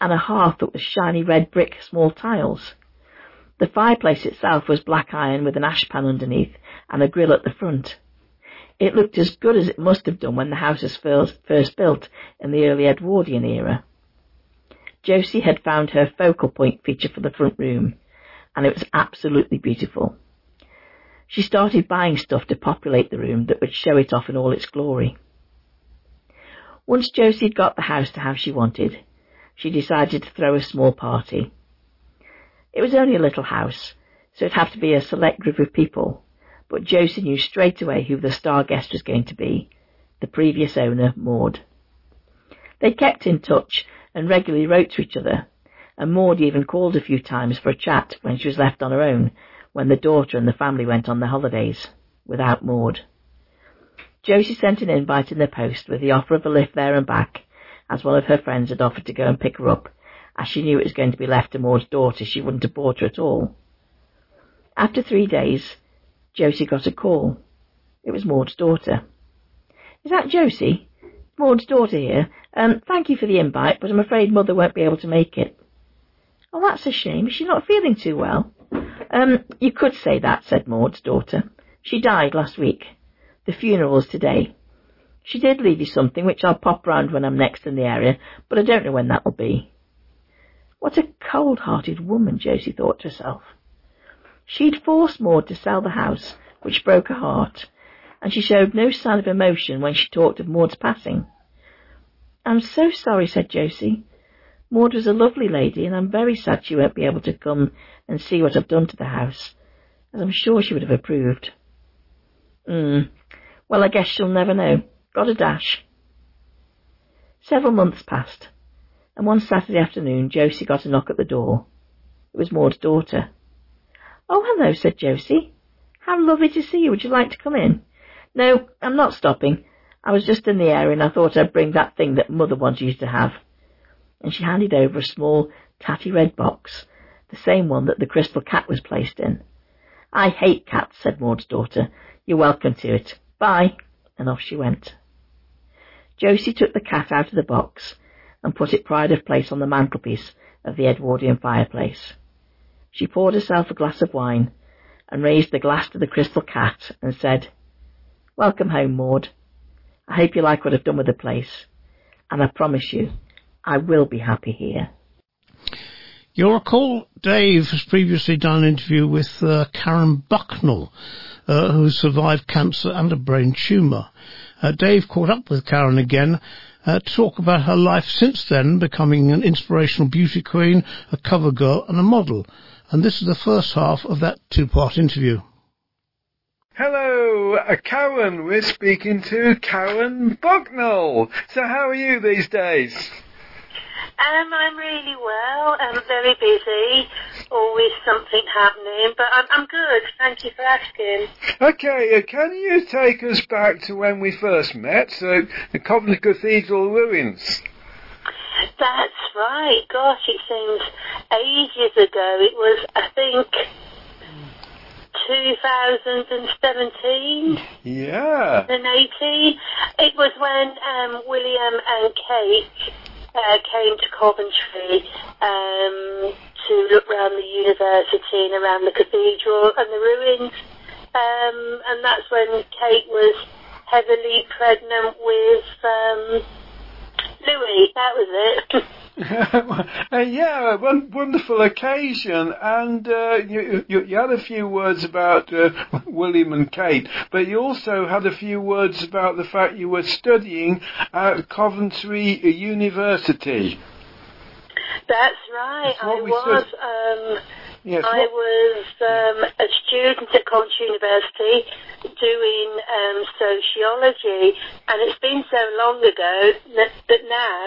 and a hearth that was shiny red brick small tiles. The fireplace itself was black iron with an ashpan underneath and a grill at the front. It looked as good as it must have done when the house was first built in the early Edwardian era. Josie had found her focal point feature for the front room, and it was absolutely beautiful. She started buying stuff to populate the room that would show it off in all its glory. Once Josie had got the house to how she wanted, she decided to throw a small party. It was only a little house, so it'd have to be a select group of people, but Josie knew straight away who the star guest was going to be, the previous owner, Maud. They kept in touch and regularly wrote to each other, and Maud even called a few times for a chat when she was left on her own, when the daughter and the family went on their holidays, without Maud. Josie sent an invite in the post with the offer of a lift there and back, as one of her friends had offered to go and pick her up, as she knew it was going to be left to Maud's daughter, she wouldn't have bought her at all. After three days, Josie got a call. It was Maud's daughter. Is that Josie? Maud's daughter here. Um, thank you for the invite, but I'm afraid Mother won't be able to make it. Oh, that's a shame. She's not feeling too well? Um, you could say that, said Maud's daughter. She died last week. The funeral's today. She did leave you something, which I'll pop round when I'm next in the area, but I don't know when that'll be. What a cold-hearted woman, Josie thought to herself. She'd forced Maud to sell the house, which broke her heart, and she showed no sign of emotion when she talked of Maud's passing. I'm so sorry, said Josie. Maud was a lovely lady, and I'm very sad she won't be able to come and see what I've done to the house, as I'm sure she would have approved. Hmm. Well, I guess she'll never know. Got a dash. Several months passed, and one Saturday afternoon Josie got a knock at the door. It was Maud's daughter. Oh, hello, said Josie. How lovely to see you. Would you like to come in? No, I'm not stopping. I was just in the area and I thought I'd bring that thing that Mother wants you to have. And she handed over a small, tatty red box, the same one that the crystal cat was placed in. I hate cats, said Maud's daughter. You're welcome to it. Bye. And off she went. Josie took the cat out of the box and put it pride of place on the mantelpiece of the Edwardian fireplace. She poured herself a glass of wine and raised the glass to the crystal cat and said, Welcome home, Maud. I hope you like what I've done with the place, and I promise you, I will be happy here. You'll recall Dave has previously done an interview with uh, Karen Bucknell, uh, who survived cancer and a brain tumour. Uh, Dave caught up with Karen again uh, to talk about her life since then, becoming an inspirational beauty queen, a cover girl and a model and this is the first half of that two-part interview. Hello, uh, Karen. We're speaking to Karen Bucknell. So how are you these days? Um, I'm really well. I'm very busy. Always something happening, but I'm, I'm good. Thank you for asking. Okay, uh, can you take us back to when we first met, so the Coventry Cathedral ruins? That's right. Gosh, it seems ages ago. It was, I think, 2017. Yeah. And 18. It was when um, William and Kate uh, came to Coventry um, to look around the university and around the cathedral and the ruins. Um, and that's when Kate was heavily pregnant with um, Louis. That was it. [LAUGHS] [LAUGHS] uh, yeah, one wonderful occasion, and uh, you, you, you, had a few words about uh, [LAUGHS] William and Kate, but you also had a few words about the fact you were studying at Coventry University. That's right. That's I was. Yes, I was um, a student at Coventry University doing um, sociology, and it's been so long ago that, that now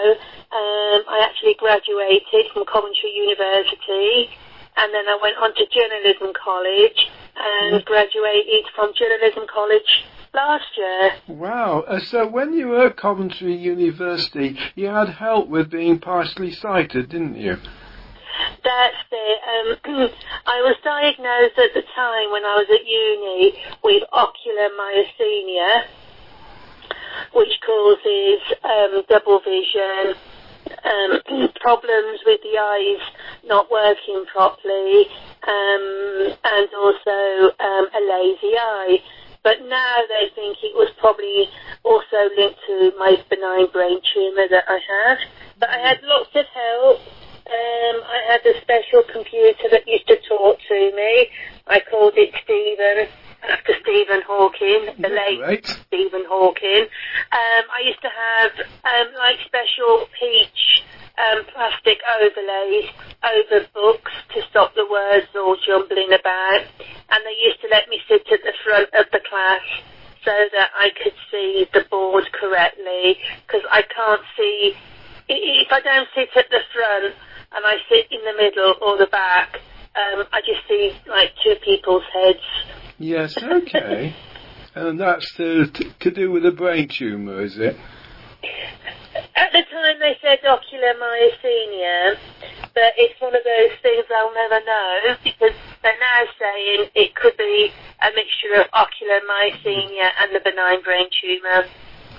um, I actually graduated from Coventry University, and then I went on to journalism college and graduated from journalism college last year. Wow. Uh, so when you were at Coventry University, you had help with being partially sighted, didn't you? That's it. Um, [CLEARS THROAT] I was diagnosed at the time when I was at uni with ocular myasthenia, which causes um, double vision, um, [CLEARS THROAT] problems with the eyes not working properly, um, and also um, a lazy eye. But now they think it was probably also linked to my benign brain tumour that I have. But I had lots of help um, I had a special computer that used to talk to me. I called it Stephen after Stephen Hawking, the late right. Stephen Hawking. Um, I used to have um, like special peach um, plastic overlays over books to stop the words all jumbling about, and they used to let me sit at the front of the class so that I could see the board correctly because I can't see if I don't sit at the front and I sit in the middle or the back, um, I just see like two people's heads. Yes, okay. [LAUGHS] and that's to, to do with a brain tumour, is it? At the time they said ocular myasthenia, but it's one of those things I'll never know because they're now saying it could be a mixture of ocular myasthenia and the benign brain tumour.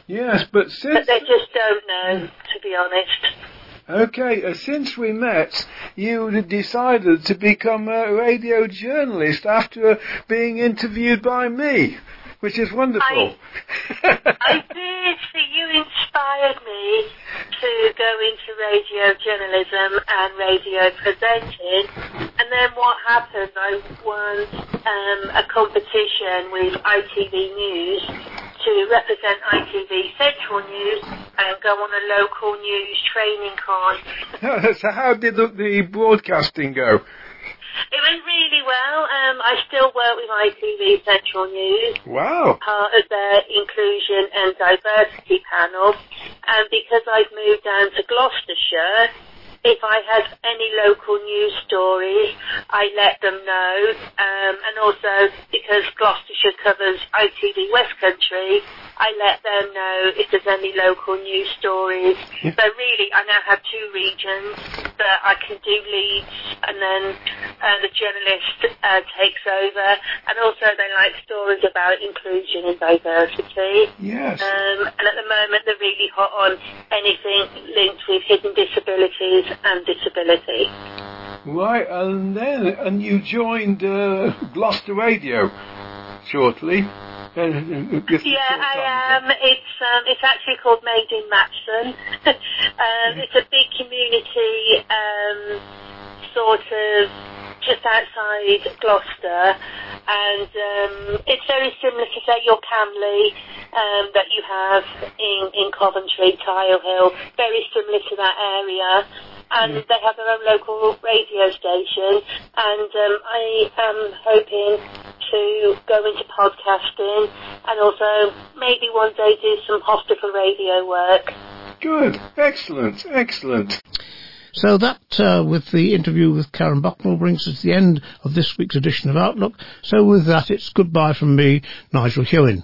Yes, but since... But they just don't know, to be honest. Okay, uh, since we met, you decided to become a radio journalist after being interviewed by me, which is wonderful. I, [LAUGHS] I did. See, you inspired me to go into radio journalism and radio presenting. And then what happened? I won um, a competition with ITV News to represent ITV Central News and go on a local news training course. [LAUGHS] so how did the, the, broadcasting go? It went really well. Um, I still work with ITV Central News. Wow. Part of their inclusion and diversity panel. And because I've moved down to Gloucestershire, if I have any local news stories, I let them know. Um, and also because Gloucestershire covers ITV West Country, I let them know if there's any local news stories. Yeah. So really, I now have two regions that I can do leads, and then uh, the journalist uh, takes over. And also, they like stories about inclusion and diversity. Yes. Um, and at the moment, they're really hot on anything linked with hidden disabilities and disability. Right, and then and you joined uh, Gloucester Radio shortly. Yeah, I am. It's um, it's actually called Made in Matson. [LAUGHS] um, it's a big community, um, sort of just outside Gloucester, and um, it's very similar to say your Canley um, that you have in in Coventry, Tile Hill. Very similar to that area and they have their own local radio station. And um, I am hoping to go into podcasting and also maybe one day do some hospital radio work. Good. Excellent. Excellent. So that, uh, with the interview with Karen Bucknell, brings us to the end of this week's edition of Outlook. So with that, it's goodbye from me, Nigel Hewin.